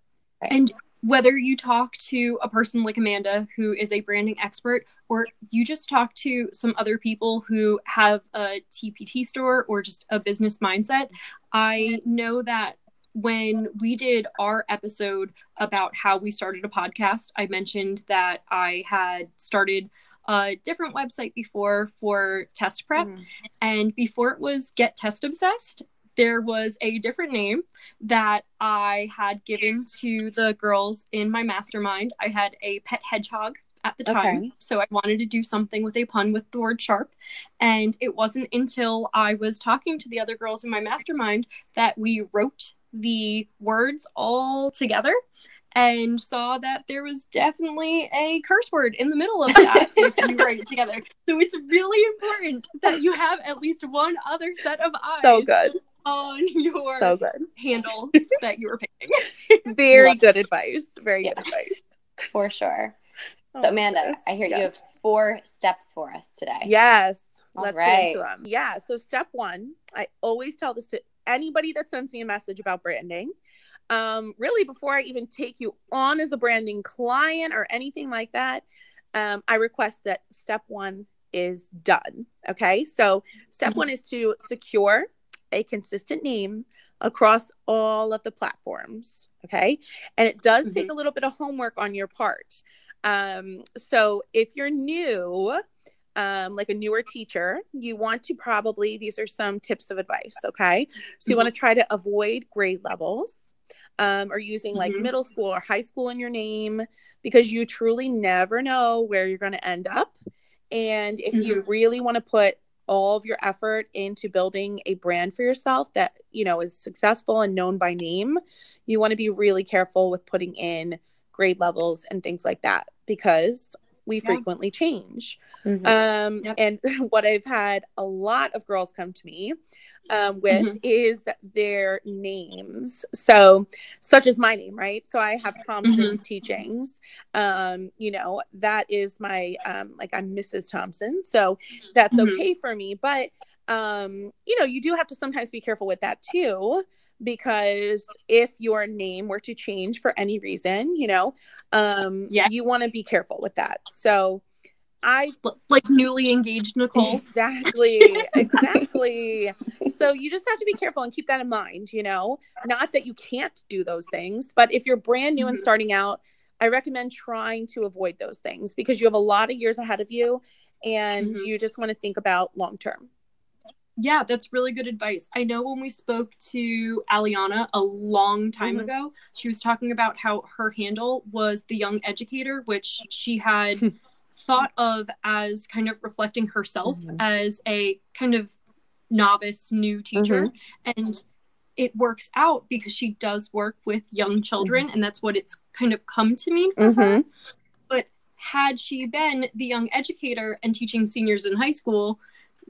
S3: and whether you talk to a person like Amanda, who is a branding expert, or you just talk to some other people who have a TPT store or just a business mindset, I know that when we did our episode about how we started a podcast, I mentioned that I had started a different website before for test prep. Mm-hmm. And before it was Get Test Obsessed, there was a different name that I had given to the girls in my mastermind. I had a pet hedgehog at the time. Okay. So I wanted to do something with a pun with the word sharp. And it wasn't until I was talking to the other girls in my mastermind that we wrote the words all together and saw that there was definitely a curse word in the middle of that if you write it together. So it's really important that you have at least one other set of eyes.
S4: So good
S3: on your
S4: so good
S3: handle that you were picking.
S4: Very good advice. Very yeah. good advice.
S2: For sure. Oh, so Amanda, I hear yes. you have four steps for us today.
S4: Yes. All Let's right. get into them. Yeah. So step one, I always tell this to anybody that sends me a message about branding. Um, really before I even take you on as a branding client or anything like that, um, I request that step one is done. Okay. So, step one is to secure a consistent name across all of the platforms. Okay. And it does mm-hmm. take a little bit of homework on your part. Um, so, if you're new, um, like a newer teacher, you want to probably, these are some tips of advice. Okay. So, you mm-hmm. want to try to avoid grade levels um, or using like mm-hmm. middle school or high school in your name because you truly never know where you're going to end up. And if mm-hmm. you really want to put all of your effort into building a brand for yourself that, you know, is successful and known by name, you want to be really careful with putting in grade levels and things like that because we yeah. frequently change. Mm-hmm. Um, yep. And what I've had a lot of girls come to me um, with mm-hmm. is their names. So, such as my name, right? So I have Thompson's mm-hmm. teachings. Um, you know, that is my, um, like, I'm Mrs. Thompson. So that's mm-hmm. okay for me. But, um, you know, you do have to sometimes be careful with that too because if your name were to change for any reason, you know, um, yeah. you want to be careful with that. So I
S3: like newly engaged Nicole.
S4: Exactly. exactly. so you just have to be careful and keep that in mind, you know, not that you can't do those things, but if you're brand new mm-hmm. and starting out, I recommend trying to avoid those things because you have a lot of years ahead of you and mm-hmm. you just want to think about long term.
S3: Yeah, that's really good advice. I know when we spoke to Aliana a long time mm-hmm. ago, she was talking about how her handle was the young educator, which she had thought of as kind of reflecting herself mm-hmm. as a kind of novice new teacher. Mm-hmm. And it works out because she does work with young children, mm-hmm. and that's what it's kind of come to mean for her. Mm-hmm. But had she been the young educator and teaching seniors in high school,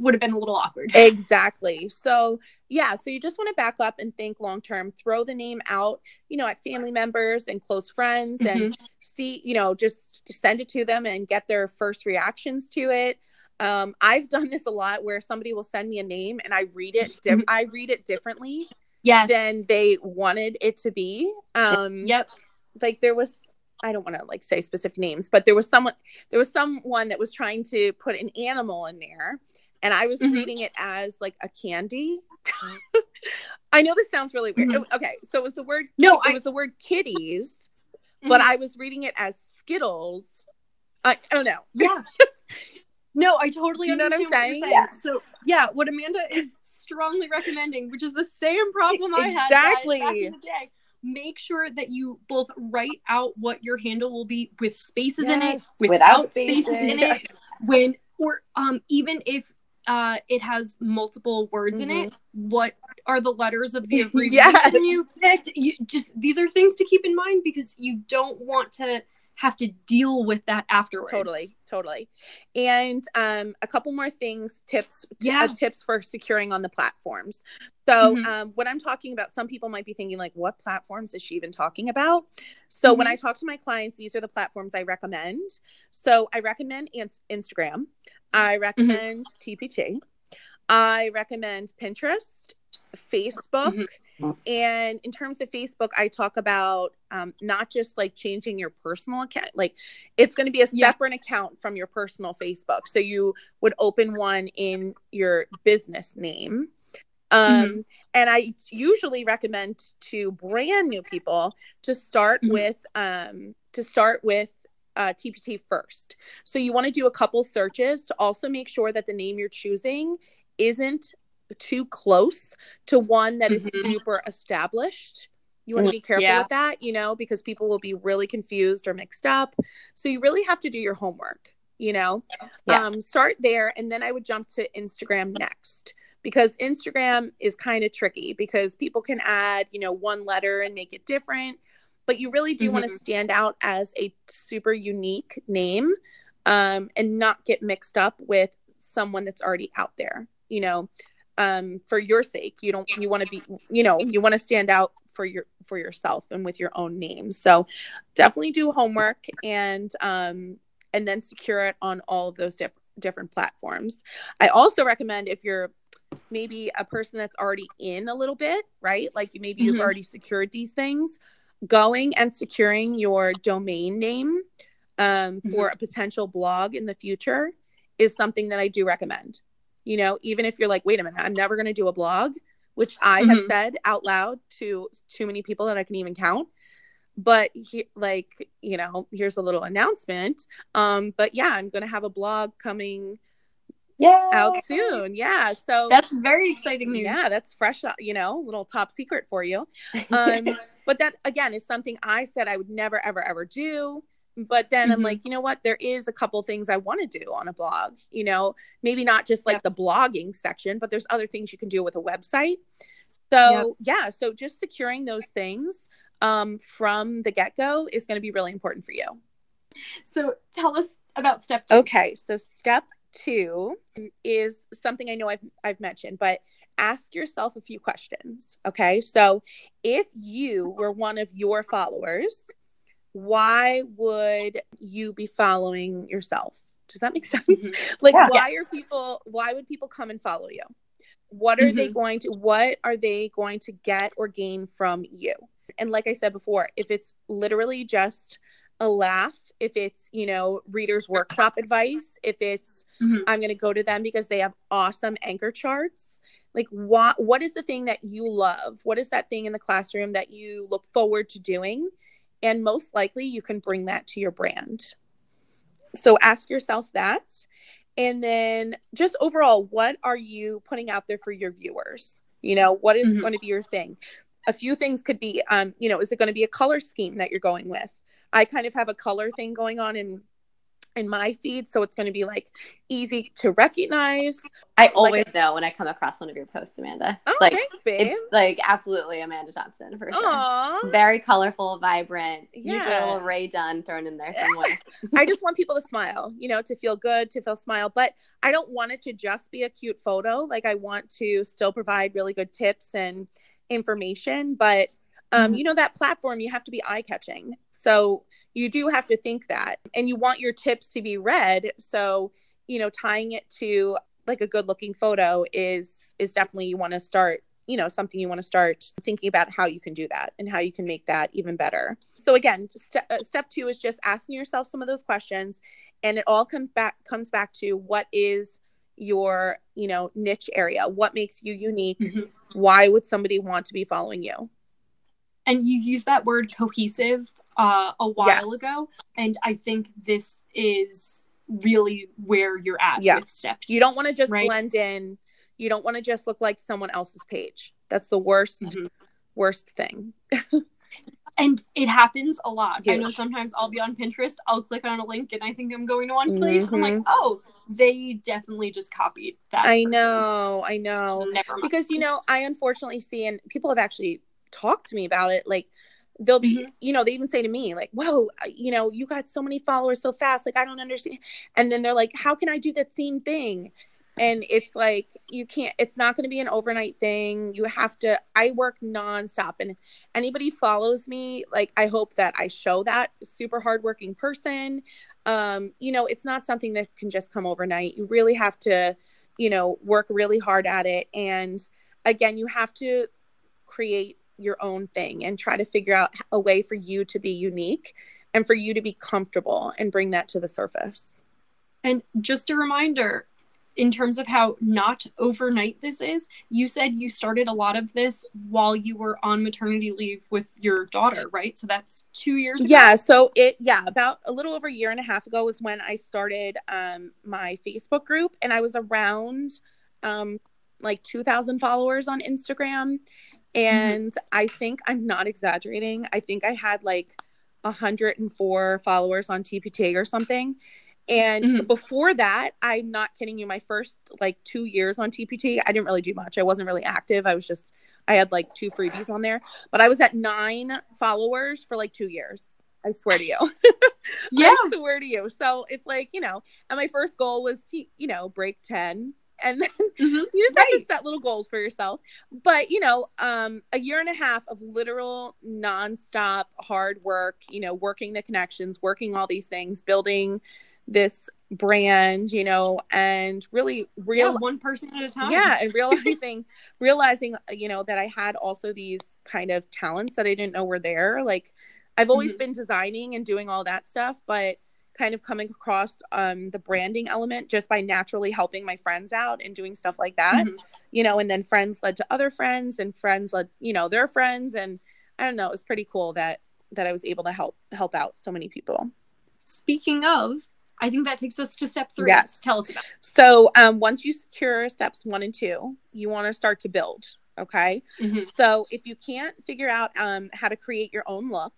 S3: would have been a little awkward.
S4: Exactly. So, yeah, so you just want to back up and think long term, throw the name out, you know, at family members and close friends mm-hmm. and see, you know, just send it to them and get their first reactions to it. Um, I've done this a lot where somebody will send me a name and I read it di- mm-hmm. I read it differently yes. than they wanted it to be. Um
S3: yep.
S4: Like there was I don't want to like say specific names, but there was someone there was someone that was trying to put an animal in there and I was mm-hmm. reading it as like a candy. I know this sounds really weird. Mm-hmm. Okay, so it was the word no, it I... was the word kitties, mm-hmm. but I was reading it as Skittles. I, I don't know.
S3: Yeah. no, I totally you know understand what, I'm saying? What yeah. So yeah, what Amanda is strongly recommending, which is the same problem I had exactly. back in the day. Make sure that you both write out what your handle will be with spaces yes, in it, without, without spaces. spaces in it. When or um even if uh, it has multiple words mm-hmm. in it. Mm-hmm. What are the letters of the abbreviation yes. you picked? You just these are things to keep in mind because you don't want to have to deal with that afterwards.
S4: Totally, totally. And um, a couple more things, tips, yeah, uh, tips for securing on the platforms. So mm-hmm. um, when I'm talking about, some people might be thinking like, what platforms is she even talking about? So mm-hmm. when I talk to my clients, these are the platforms I recommend. So I recommend Instagram. I mm-hmm. recommend mm-hmm. TPT. I recommend Pinterest, Facebook. Mm-hmm. And in terms of Facebook, I talk about um, not just like changing your personal account, like it's going to be a separate yeah. account from your personal Facebook. So you would open one in your business name. Um, mm-hmm. And I usually recommend to brand new people to start mm-hmm. with um, to start with uh, TPT first. So you want to do a couple searches to also make sure that the name you're choosing isn't too close to one that is mm-hmm. super established. You want to be careful yeah. with that, you know, because people will be really confused or mixed up. So you really have to do your homework, you know. Yeah. Um, start there, and then I would jump to Instagram next because Instagram is kind of tricky because people can add, you know, one letter and make it different but you really do mm-hmm. want to stand out as a super unique name um, and not get mixed up with someone that's already out there you know um, for your sake you don't you want to be you know you want to stand out for your for yourself and with your own name so definitely do homework and um and then secure it on all of those different different platforms i also recommend if you're maybe a person that's already in a little bit right like you maybe mm-hmm. you've already secured these things going and securing your domain name um, for mm-hmm. a potential blog in the future is something that I do recommend. You know, even if you're like, wait a minute, I'm never going to do a blog, which I mm-hmm. have said out loud to too many people that I can even count. But he, like, you know, here's a little announcement. Um, but yeah, I'm going to have a blog coming
S2: yeah
S4: out soon yeah so
S3: that's very exciting news
S4: yeah that's fresh you know little top secret for you um but that again is something i said i would never ever ever do. But then mm-hmm. i'm like you know what? There is a couple things i want to do on a blog you know? Maybe not just like the blogging section but there's other things you can do with a website. So yeah so just securing those things um, from the get-go is going to be really important for you.
S3: So tell us about step two.
S4: Okay so step two is something I know I've, I've mentioned, but ask yourself a few questions. Okay. So if you were one of your followers, why would you be following yourself? Does that make sense? Mm-hmm. Like, yeah, why yes. are people, why would people come and follow you? What are mm-hmm. they going to, what are they going to get or gain from you? And like I said before, if it's literally just a laugh, if it's, you know, readers workshop advice, if it's, mm-hmm. I'm going to go to them because they have awesome anchor charts. Like what what is the thing that you love? What is that thing in the classroom that you look forward to doing? And most likely you can bring that to your brand. So ask yourself that. And then just overall, what are you putting out there for your viewers? You know, what is mm-hmm. going to be your thing? A few things could be um, you know, is it going to be a color scheme that you're going with? I kind of have a color thing going on in in my feed so it's going to be like easy to recognize
S2: i always like, know when i come across one of your posts amanda
S4: oh,
S2: like
S4: thanks, babe.
S2: it's like absolutely amanda thompson for sure Aww. very colorful vibrant yeah. usually a little Rae Dunn thrown in there somewhere
S4: i just want people to smile you know to feel good to feel smile but i don't want it to just be a cute photo like i want to still provide really good tips and information but um, mm-hmm. you know that platform you have to be eye catching so you do have to think that and you want your tips to be read. So you know tying it to like a good looking photo is is definitely you want to start you know something you want to start thinking about how you can do that and how you can make that even better. So again st- uh, step two is just asking yourself some of those questions and it all comes back comes back to what is your you know niche area? What makes you unique? Mm-hmm. why would somebody want to be following you?
S3: And you use that word cohesive uh, a while yes. ago, and I think this is really where you're at yeah. with step
S4: two, You don't want to just right? blend in. You don't want to just look like someone else's page. That's the worst, mm-hmm. worst thing.
S3: and it happens a lot. Huge. I know sometimes I'll be on Pinterest, I'll click on a link, and I think I'm going to one place. Mm-hmm. I'm like, mm-hmm. oh, they definitely just copied that.
S4: I know, I know. Because you know, I unfortunately see, and people have actually talked to me about it, like they'll be mm-hmm. you know they even say to me like whoa you know you got so many followers so fast like i don't understand. And then they're like how can i do that same thing? And it's like you can't it's not going to be an overnight thing. You have to i work nonstop and anybody follows me like i hope that i show that super hardworking person. Um you know it's not something that can just come overnight. You really have to you know work really hard at it. And again you have to create your own thing and try to figure out a way for you to be unique and for you to be comfortable and bring that to the surface.
S3: And just a reminder, in terms of how not overnight this is, you said you started a lot of this while you were on maternity leave with your daughter, right? So that's two years ago.
S4: Yeah. So it, yeah, about a little over a year and a half ago was when I started um, my Facebook group, and I was around um, like 2,000 followers on Instagram. Mm-hmm. And mm-hmm. I think I'm not exaggerating. I think I had like 104 followers on TPT or something. And mm-hmm. before that, I'm not kidding you, my first like two years on TPT, I didn't really do much. I wasn't really active. I was just, I had like two freebies on there, but I was at nine followers for like two years. I swear to you. yeah. I swear to you. So it's like, you know, and my first goal was to, you know, break 10 and then mm-hmm. you just right. have to set little goals for yourself but you know um a year and a half of literal nonstop hard work you know working the connections working all these things building this brand you know and really real
S3: yeah, one person at a time
S4: yeah and realizing realizing you know that i had also these kind of talents that i didn't know were there like i've always mm-hmm. been designing and doing all that stuff but kind of coming across um, the branding element just by naturally helping my friends out and doing stuff like that. Mm-hmm. You know, and then friends led to other friends and friends led, you know, their friends. And I don't know, it was pretty cool that that I was able to help help out so many people.
S3: Speaking of, I think that takes us to step three. Yes. Tell us about. It.
S4: So um, once you secure steps one and two, you want to start to build. Okay. Mm-hmm. So if you can't figure out um, how to create your own look,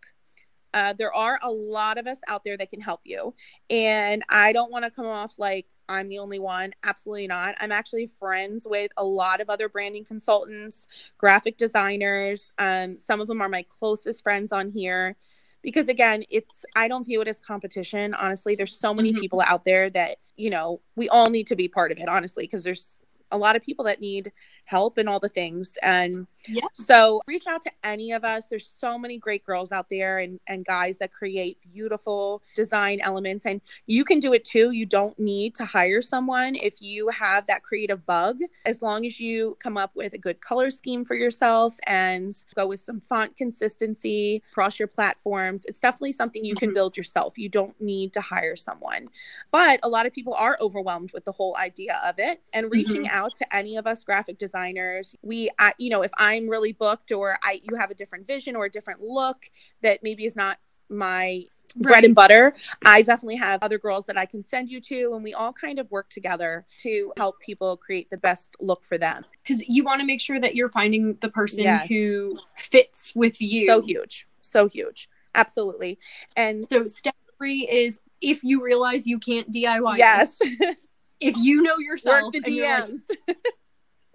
S4: uh, there are a lot of us out there that can help you. And I don't want to come off like I'm the only one. Absolutely not. I'm actually friends with a lot of other branding consultants, graphic designers. Um, some of them are my closest friends on here. Because again, it's I don't view it as competition. Honestly, there's so many mm-hmm. people out there that you know we all need to be part of it. Honestly, because there's a lot of people that need help and all the things. And yeah. so reach out to any of us. There's so many great girls out there and, and guys that create beautiful design elements. And you can do it too. You don't need to hire someone if you have that creative bug, as long as you come up with a good color scheme for yourself and go with some font consistency across your platforms. It's definitely something you can mm-hmm. build yourself. You don't need to hire someone. But a lot of people are overwhelmed with the whole idea of it. And reaching mm-hmm. out to any of us graphic designers designers we I, you know if i'm really booked or i you have a different vision or a different look that maybe is not my Right. bread and butter. I definitely have other girls that I can send you to, and we all kind of work together to help people create the best look for them.
S3: Because you want to make sure that you're finding the person yes. who fits with you.
S4: So huge. So huge. Absolutely. And
S3: so, step three is if you realize you can't DIY.
S4: Yes.
S3: if you know yourself,
S4: work the DMs.
S3: Like,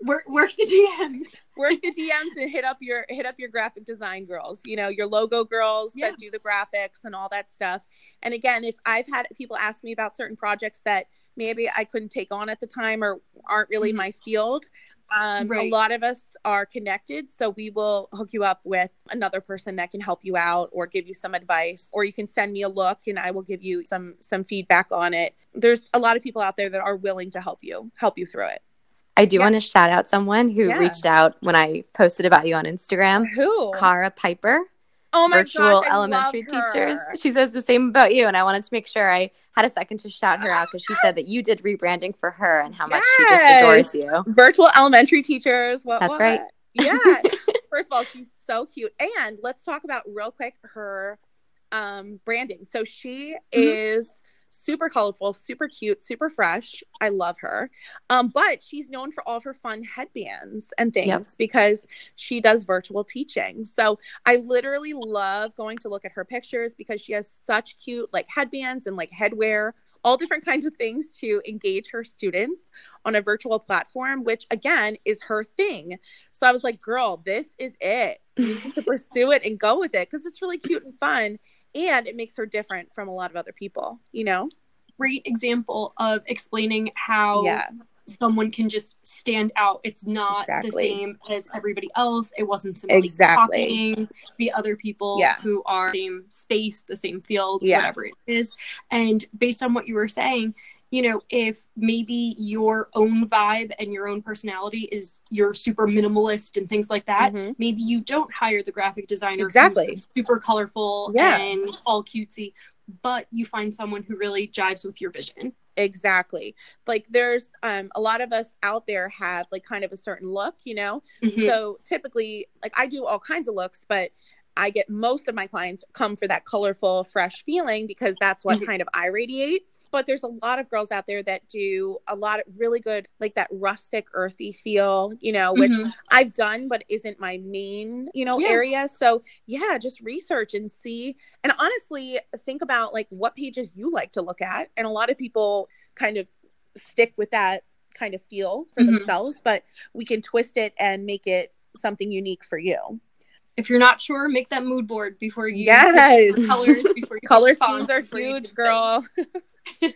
S3: work work the DMs.
S4: Work the DMs and hit up your hit up your graphic design girls. You know, your logo girls yeah. that do the graphics and all that stuff. And again, if I've had people ask me about certain projects that maybe I couldn't take on at the time or aren't really mm-hmm. my field, um, right. a lot of us are connected so we will hook you up with another person that can help you out or give you some advice or you can send me a look and i will give you some some feedback on it there's a lot of people out there that are willing to help you help you through it
S2: I do yeah. want to shout out someone who yeah. reached out when I posted about you on Instagram.
S4: Who?
S2: Cara Piper.
S4: Oh my god.
S2: virtual
S4: gosh,
S2: elementary teachers. She says the same about you, and I wanted to make sure I had a second to shout her out because she said that you did rebranding for her and how yes. much she just adores you.
S4: Virtual elementary teachers. What,
S2: That's
S4: what?
S2: right.
S4: Yeah. First of all, she's so cute, and let's talk about real quick her um branding. So she mm-hmm. is super colorful, super cute, super fresh. I love her. Um, but she's known for all of her fun headbands and things yep. because she does virtual teaching. So I literally love going to look at her pictures because she has such cute like headbands and like headwear all different kinds of things to engage her students on a virtual platform, which again is her thing. So I was like, girl, this is it. You need to pursue it and go with it because it's really cute and fun and it makes her different from a lot of other people you know
S3: great example of explaining how
S4: yeah
S3: someone can just stand out. It's not exactly. the same as everybody else. It wasn't simply exactly. copying the other people
S4: yeah.
S3: who are the same space, the same field, yeah. whatever it is. And based on what you were saying, you know, if maybe your own vibe and your own personality is you're super minimalist and things like that, mm-hmm. maybe you don't hire the graphic designer
S4: exactly
S3: super colorful
S4: yeah.
S3: and all cutesy, but you find someone who really jives with your vision.
S4: Exactly. Like there's um a lot of us out there have like kind of a certain look, you know. Mm-hmm. So typically like I do all kinds of looks, but I get most of my clients come for that colorful, fresh feeling because that's what mm-hmm. kind of I radiate but there's a lot of girls out there that do a lot of really good like that rustic earthy feel you know which mm-hmm. i've done but isn't my main you know yeah. area so yeah just research and see and honestly think about like what pages you like to look at and a lot of people kind of stick with that kind of feel for mm-hmm. themselves but we can twist it and make it something unique for you
S3: if you're not sure, make that mood board before you
S4: yes
S3: colors before you
S4: color schemes are huge, girl.
S3: um,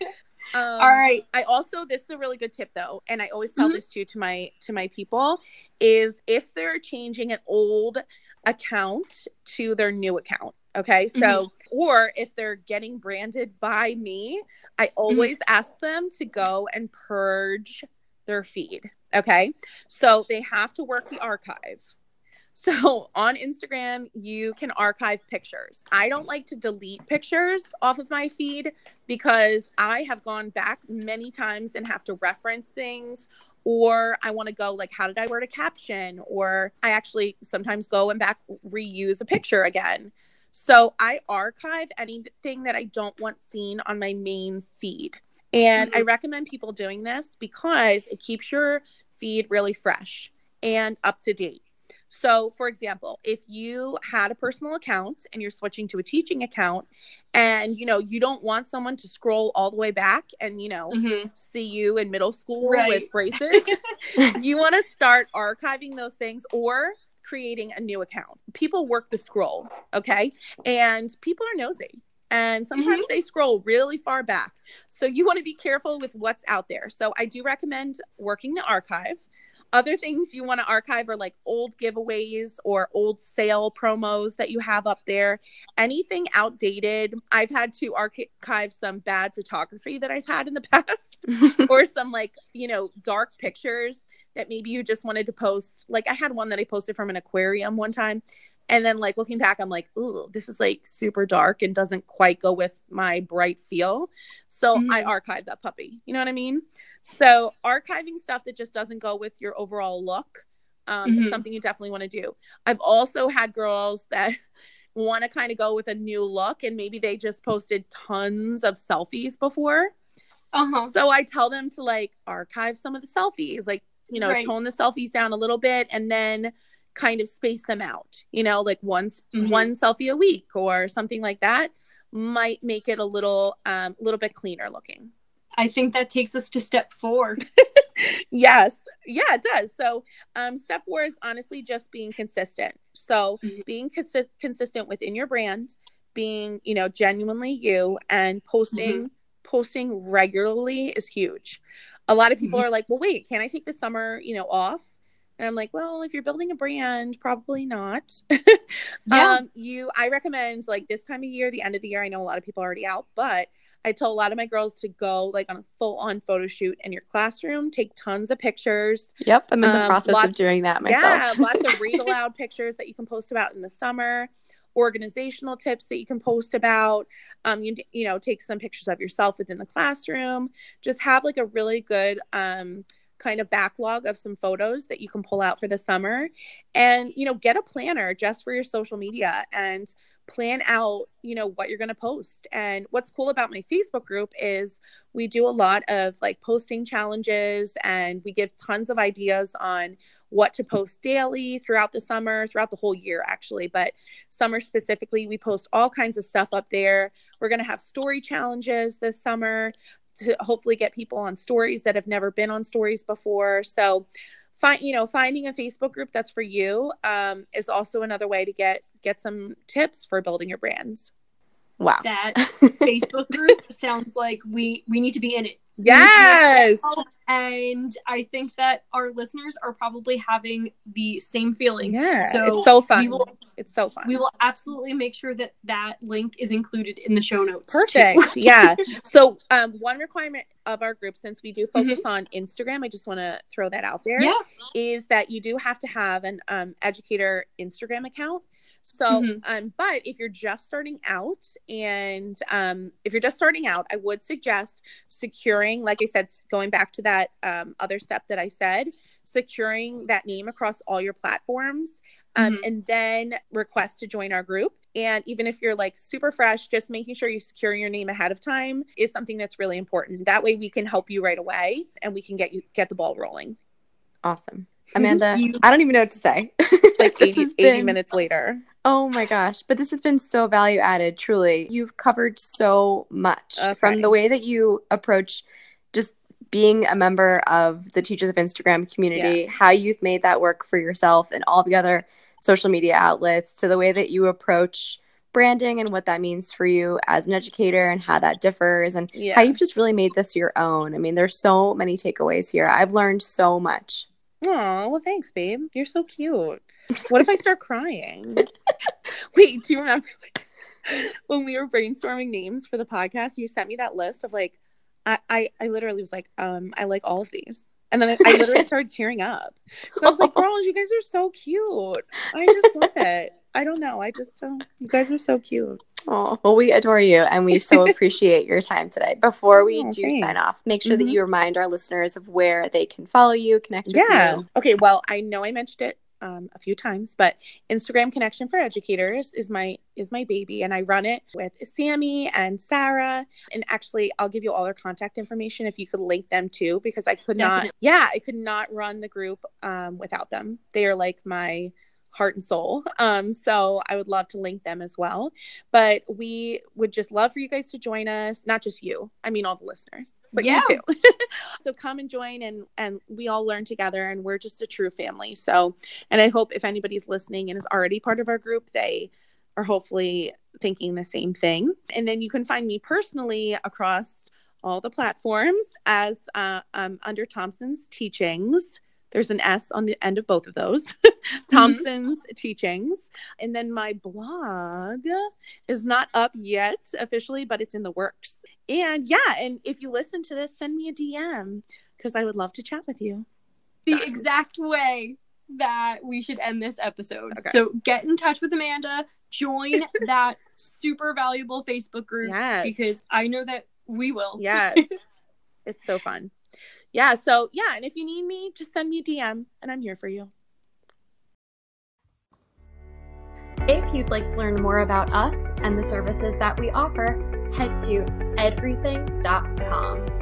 S3: All right.
S4: I also this is a really good tip though, and I always tell mm-hmm. this to to my to my people is if they're changing an old account to their new account. Okay. So, mm-hmm. or if they're getting branded by me, I mm-hmm. always mm-hmm. ask them to go and purge their feed. Okay. So they have to work the archive. So on Instagram, you can archive pictures. I don't like to delete pictures off of my feed because I have gone back many times and have to reference things or I want to go like how did I word a caption or I actually sometimes go and back reuse a picture again. So I archive anything that I don't want seen on my main feed. And mm-hmm. I recommend people doing this because it keeps your feed really fresh and up to date. So, for example, if you had a personal account and you're switching to a teaching account and you know, you don't want someone to scroll all the way back and you know, mm-hmm. see you in middle school right. with braces, you want to start archiving those things or creating a new account. People work the scroll, okay? And people are nosy and sometimes mm-hmm. they scroll really far back. So you want to be careful with what's out there. So I do recommend working the archive. Other things you want to archive are like old giveaways or old sale promos that you have up there. Anything outdated. I've had to archive some bad photography that I've had in the past or some like, you know, dark pictures that maybe you just wanted to post. Like I had one that I posted from an aquarium one time. And then like looking back, I'm like, ooh, this is like super dark and doesn't quite go with my bright feel. So mm-hmm. I archived that puppy. You know what I mean? So archiving stuff that just doesn't go with your overall look um, mm-hmm. is something you definitely want to do. I've also had girls that want to kind of go with a new look and maybe they just posted tons of selfies before. Uh-huh. So I tell them to like archive some of the selfies, like, you know, right. tone the selfies down a little bit and then kind of space them out, you know, like once mm-hmm. one selfie a week or something like that might make it a little um a little bit cleaner looking.
S3: I think that takes us to step four.
S4: yes. Yeah, it does. So, um, step four is honestly just being consistent. So, mm-hmm. being consi- consistent within your brand, being, you know, genuinely you and posting, mm-hmm. posting regularly is huge. A lot of people mm-hmm. are like, well, wait, can I take the summer, you know, off? And I'm like, well, if you're building a brand, probably not. yeah. Um, you, I recommend like this time of year, the end of the year. I know a lot of people are already out, but I tell a lot of my girls to go like on a full on photo shoot in your classroom, take tons of pictures.
S2: Yep, I'm in the um, process lots, of doing that myself. Yeah,
S4: lots of read aloud pictures that you can post about in the summer, organizational tips that you can post about. Um, you you know, take some pictures of yourself within the classroom. Just have like a really good um kind of backlog of some photos that you can pull out for the summer and you know get a planner just for your social media and plan out you know what you're going to post. And what's cool about my facebook group is we do a lot of like posting challenges and we give tons of ideas on what to post daily throughout the summer throughout the whole year actually. But summer specifically we post all kinds of stuff up there. We're going to have story challenges this summer to hopefully get people on stories that have never been on stories before. So find you know finding a facebook group that's for you um, is also another way to get get some tips for building your brands.
S2: Wow.
S3: That facebook group sounds like we we need to be in it
S4: yes.
S3: And i think that our listeners are probably having the same feeling.
S4: Yeah so it's so fun. will, it's so fun.
S3: we will absolutely make sure that that link is included in the show notes
S4: perfect. Yeah. So um, one requirement of our group since we do focus mm-hmm. on instagram i just want to throw that out there.
S3: Yeah.
S4: is that you do have to have an um, educator instagram account so, mm-hmm. um, but if you're just starting out and um, if you're just starting out, I would suggest securing, like I said, going back to that um, other step that I said, securing that name across all your platforms. Um, mm-hmm. and then request to join our group. And even if you're like super fresh, just making sure you secure your name ahead of time is something that's really important. That way we can help you right away and we can get you get the ball rolling.
S2: Awesome. Amanda, I don't even know what to say.
S4: like 80, 80 been... minutes later.
S2: Oh my gosh. But this has been so value added, truly. You've covered so much okay. from the way that you approach just being a member of the Teachers of Instagram community, yeah. how you've made that work for yourself and all the other social media outlets, to the way that you approach branding and what that means for you as an educator and how that differs and yeah. how you've just really made this your own. I mean, there's so many takeaways here. I've learned so much.
S4: Oh, well, thanks, babe. You're so cute. What if I start crying? Wait, do you remember when we were brainstorming names for the podcast? You sent me that list of like, I, I, I literally was like, um, I like all of these. And then I, I literally started tearing up. So I was like, girls, you guys are so cute. I just love it. I don't know. I just, um, you guys are so cute.
S2: Oh, well, we adore you and we so appreciate your time today. Before we
S4: Oh,
S2: do
S4: thanks.
S2: sign off, make sure that
S4: Mhm.
S2: you remind our listeners of where they can follow you, connect with
S4: Yeah.
S2: you.
S4: Okay. Well, I know I mentioned it um, a few times, but Instagram Connection for Educators is my is my baby, and I run it with Sammy and Sarah. And actually, I'll give you all their contact information if you could link them too, because I could not. Yeah, I could not run the group um, without them. They are like my heart and soul. Um, so I would love to link them as well. But we would just love for you guys to join us, not just you. I mean all the listeners, but
S3: Yeah.
S4: you too. so come and join and and we all learn together and we're just a true family. So and I hope if anybody's listening and is already part of our group, they are hopefully thinking the same thing. And then you can find me personally across all the platforms as uh, um, under Thompson's teachings. There's an S on the end of both of those. Mm-hmm. Thompson's teachings. And then my blog is not up yet officially, but it's in the works. And yeah, and if you listen to this, send me a DM because I would love to chat with you.
S3: the exact way that we should end this episode.
S4: Okay.
S3: So get in touch with Amanda, join that super valuable Facebook group
S4: Yes.
S3: because I know that we will.
S4: Yes. it's so fun. Yeah. So, yeah. And if you need me, just send me a DM and I'm here for you.
S1: If you'd like to learn more about us and the services that we offer, head to everything.com.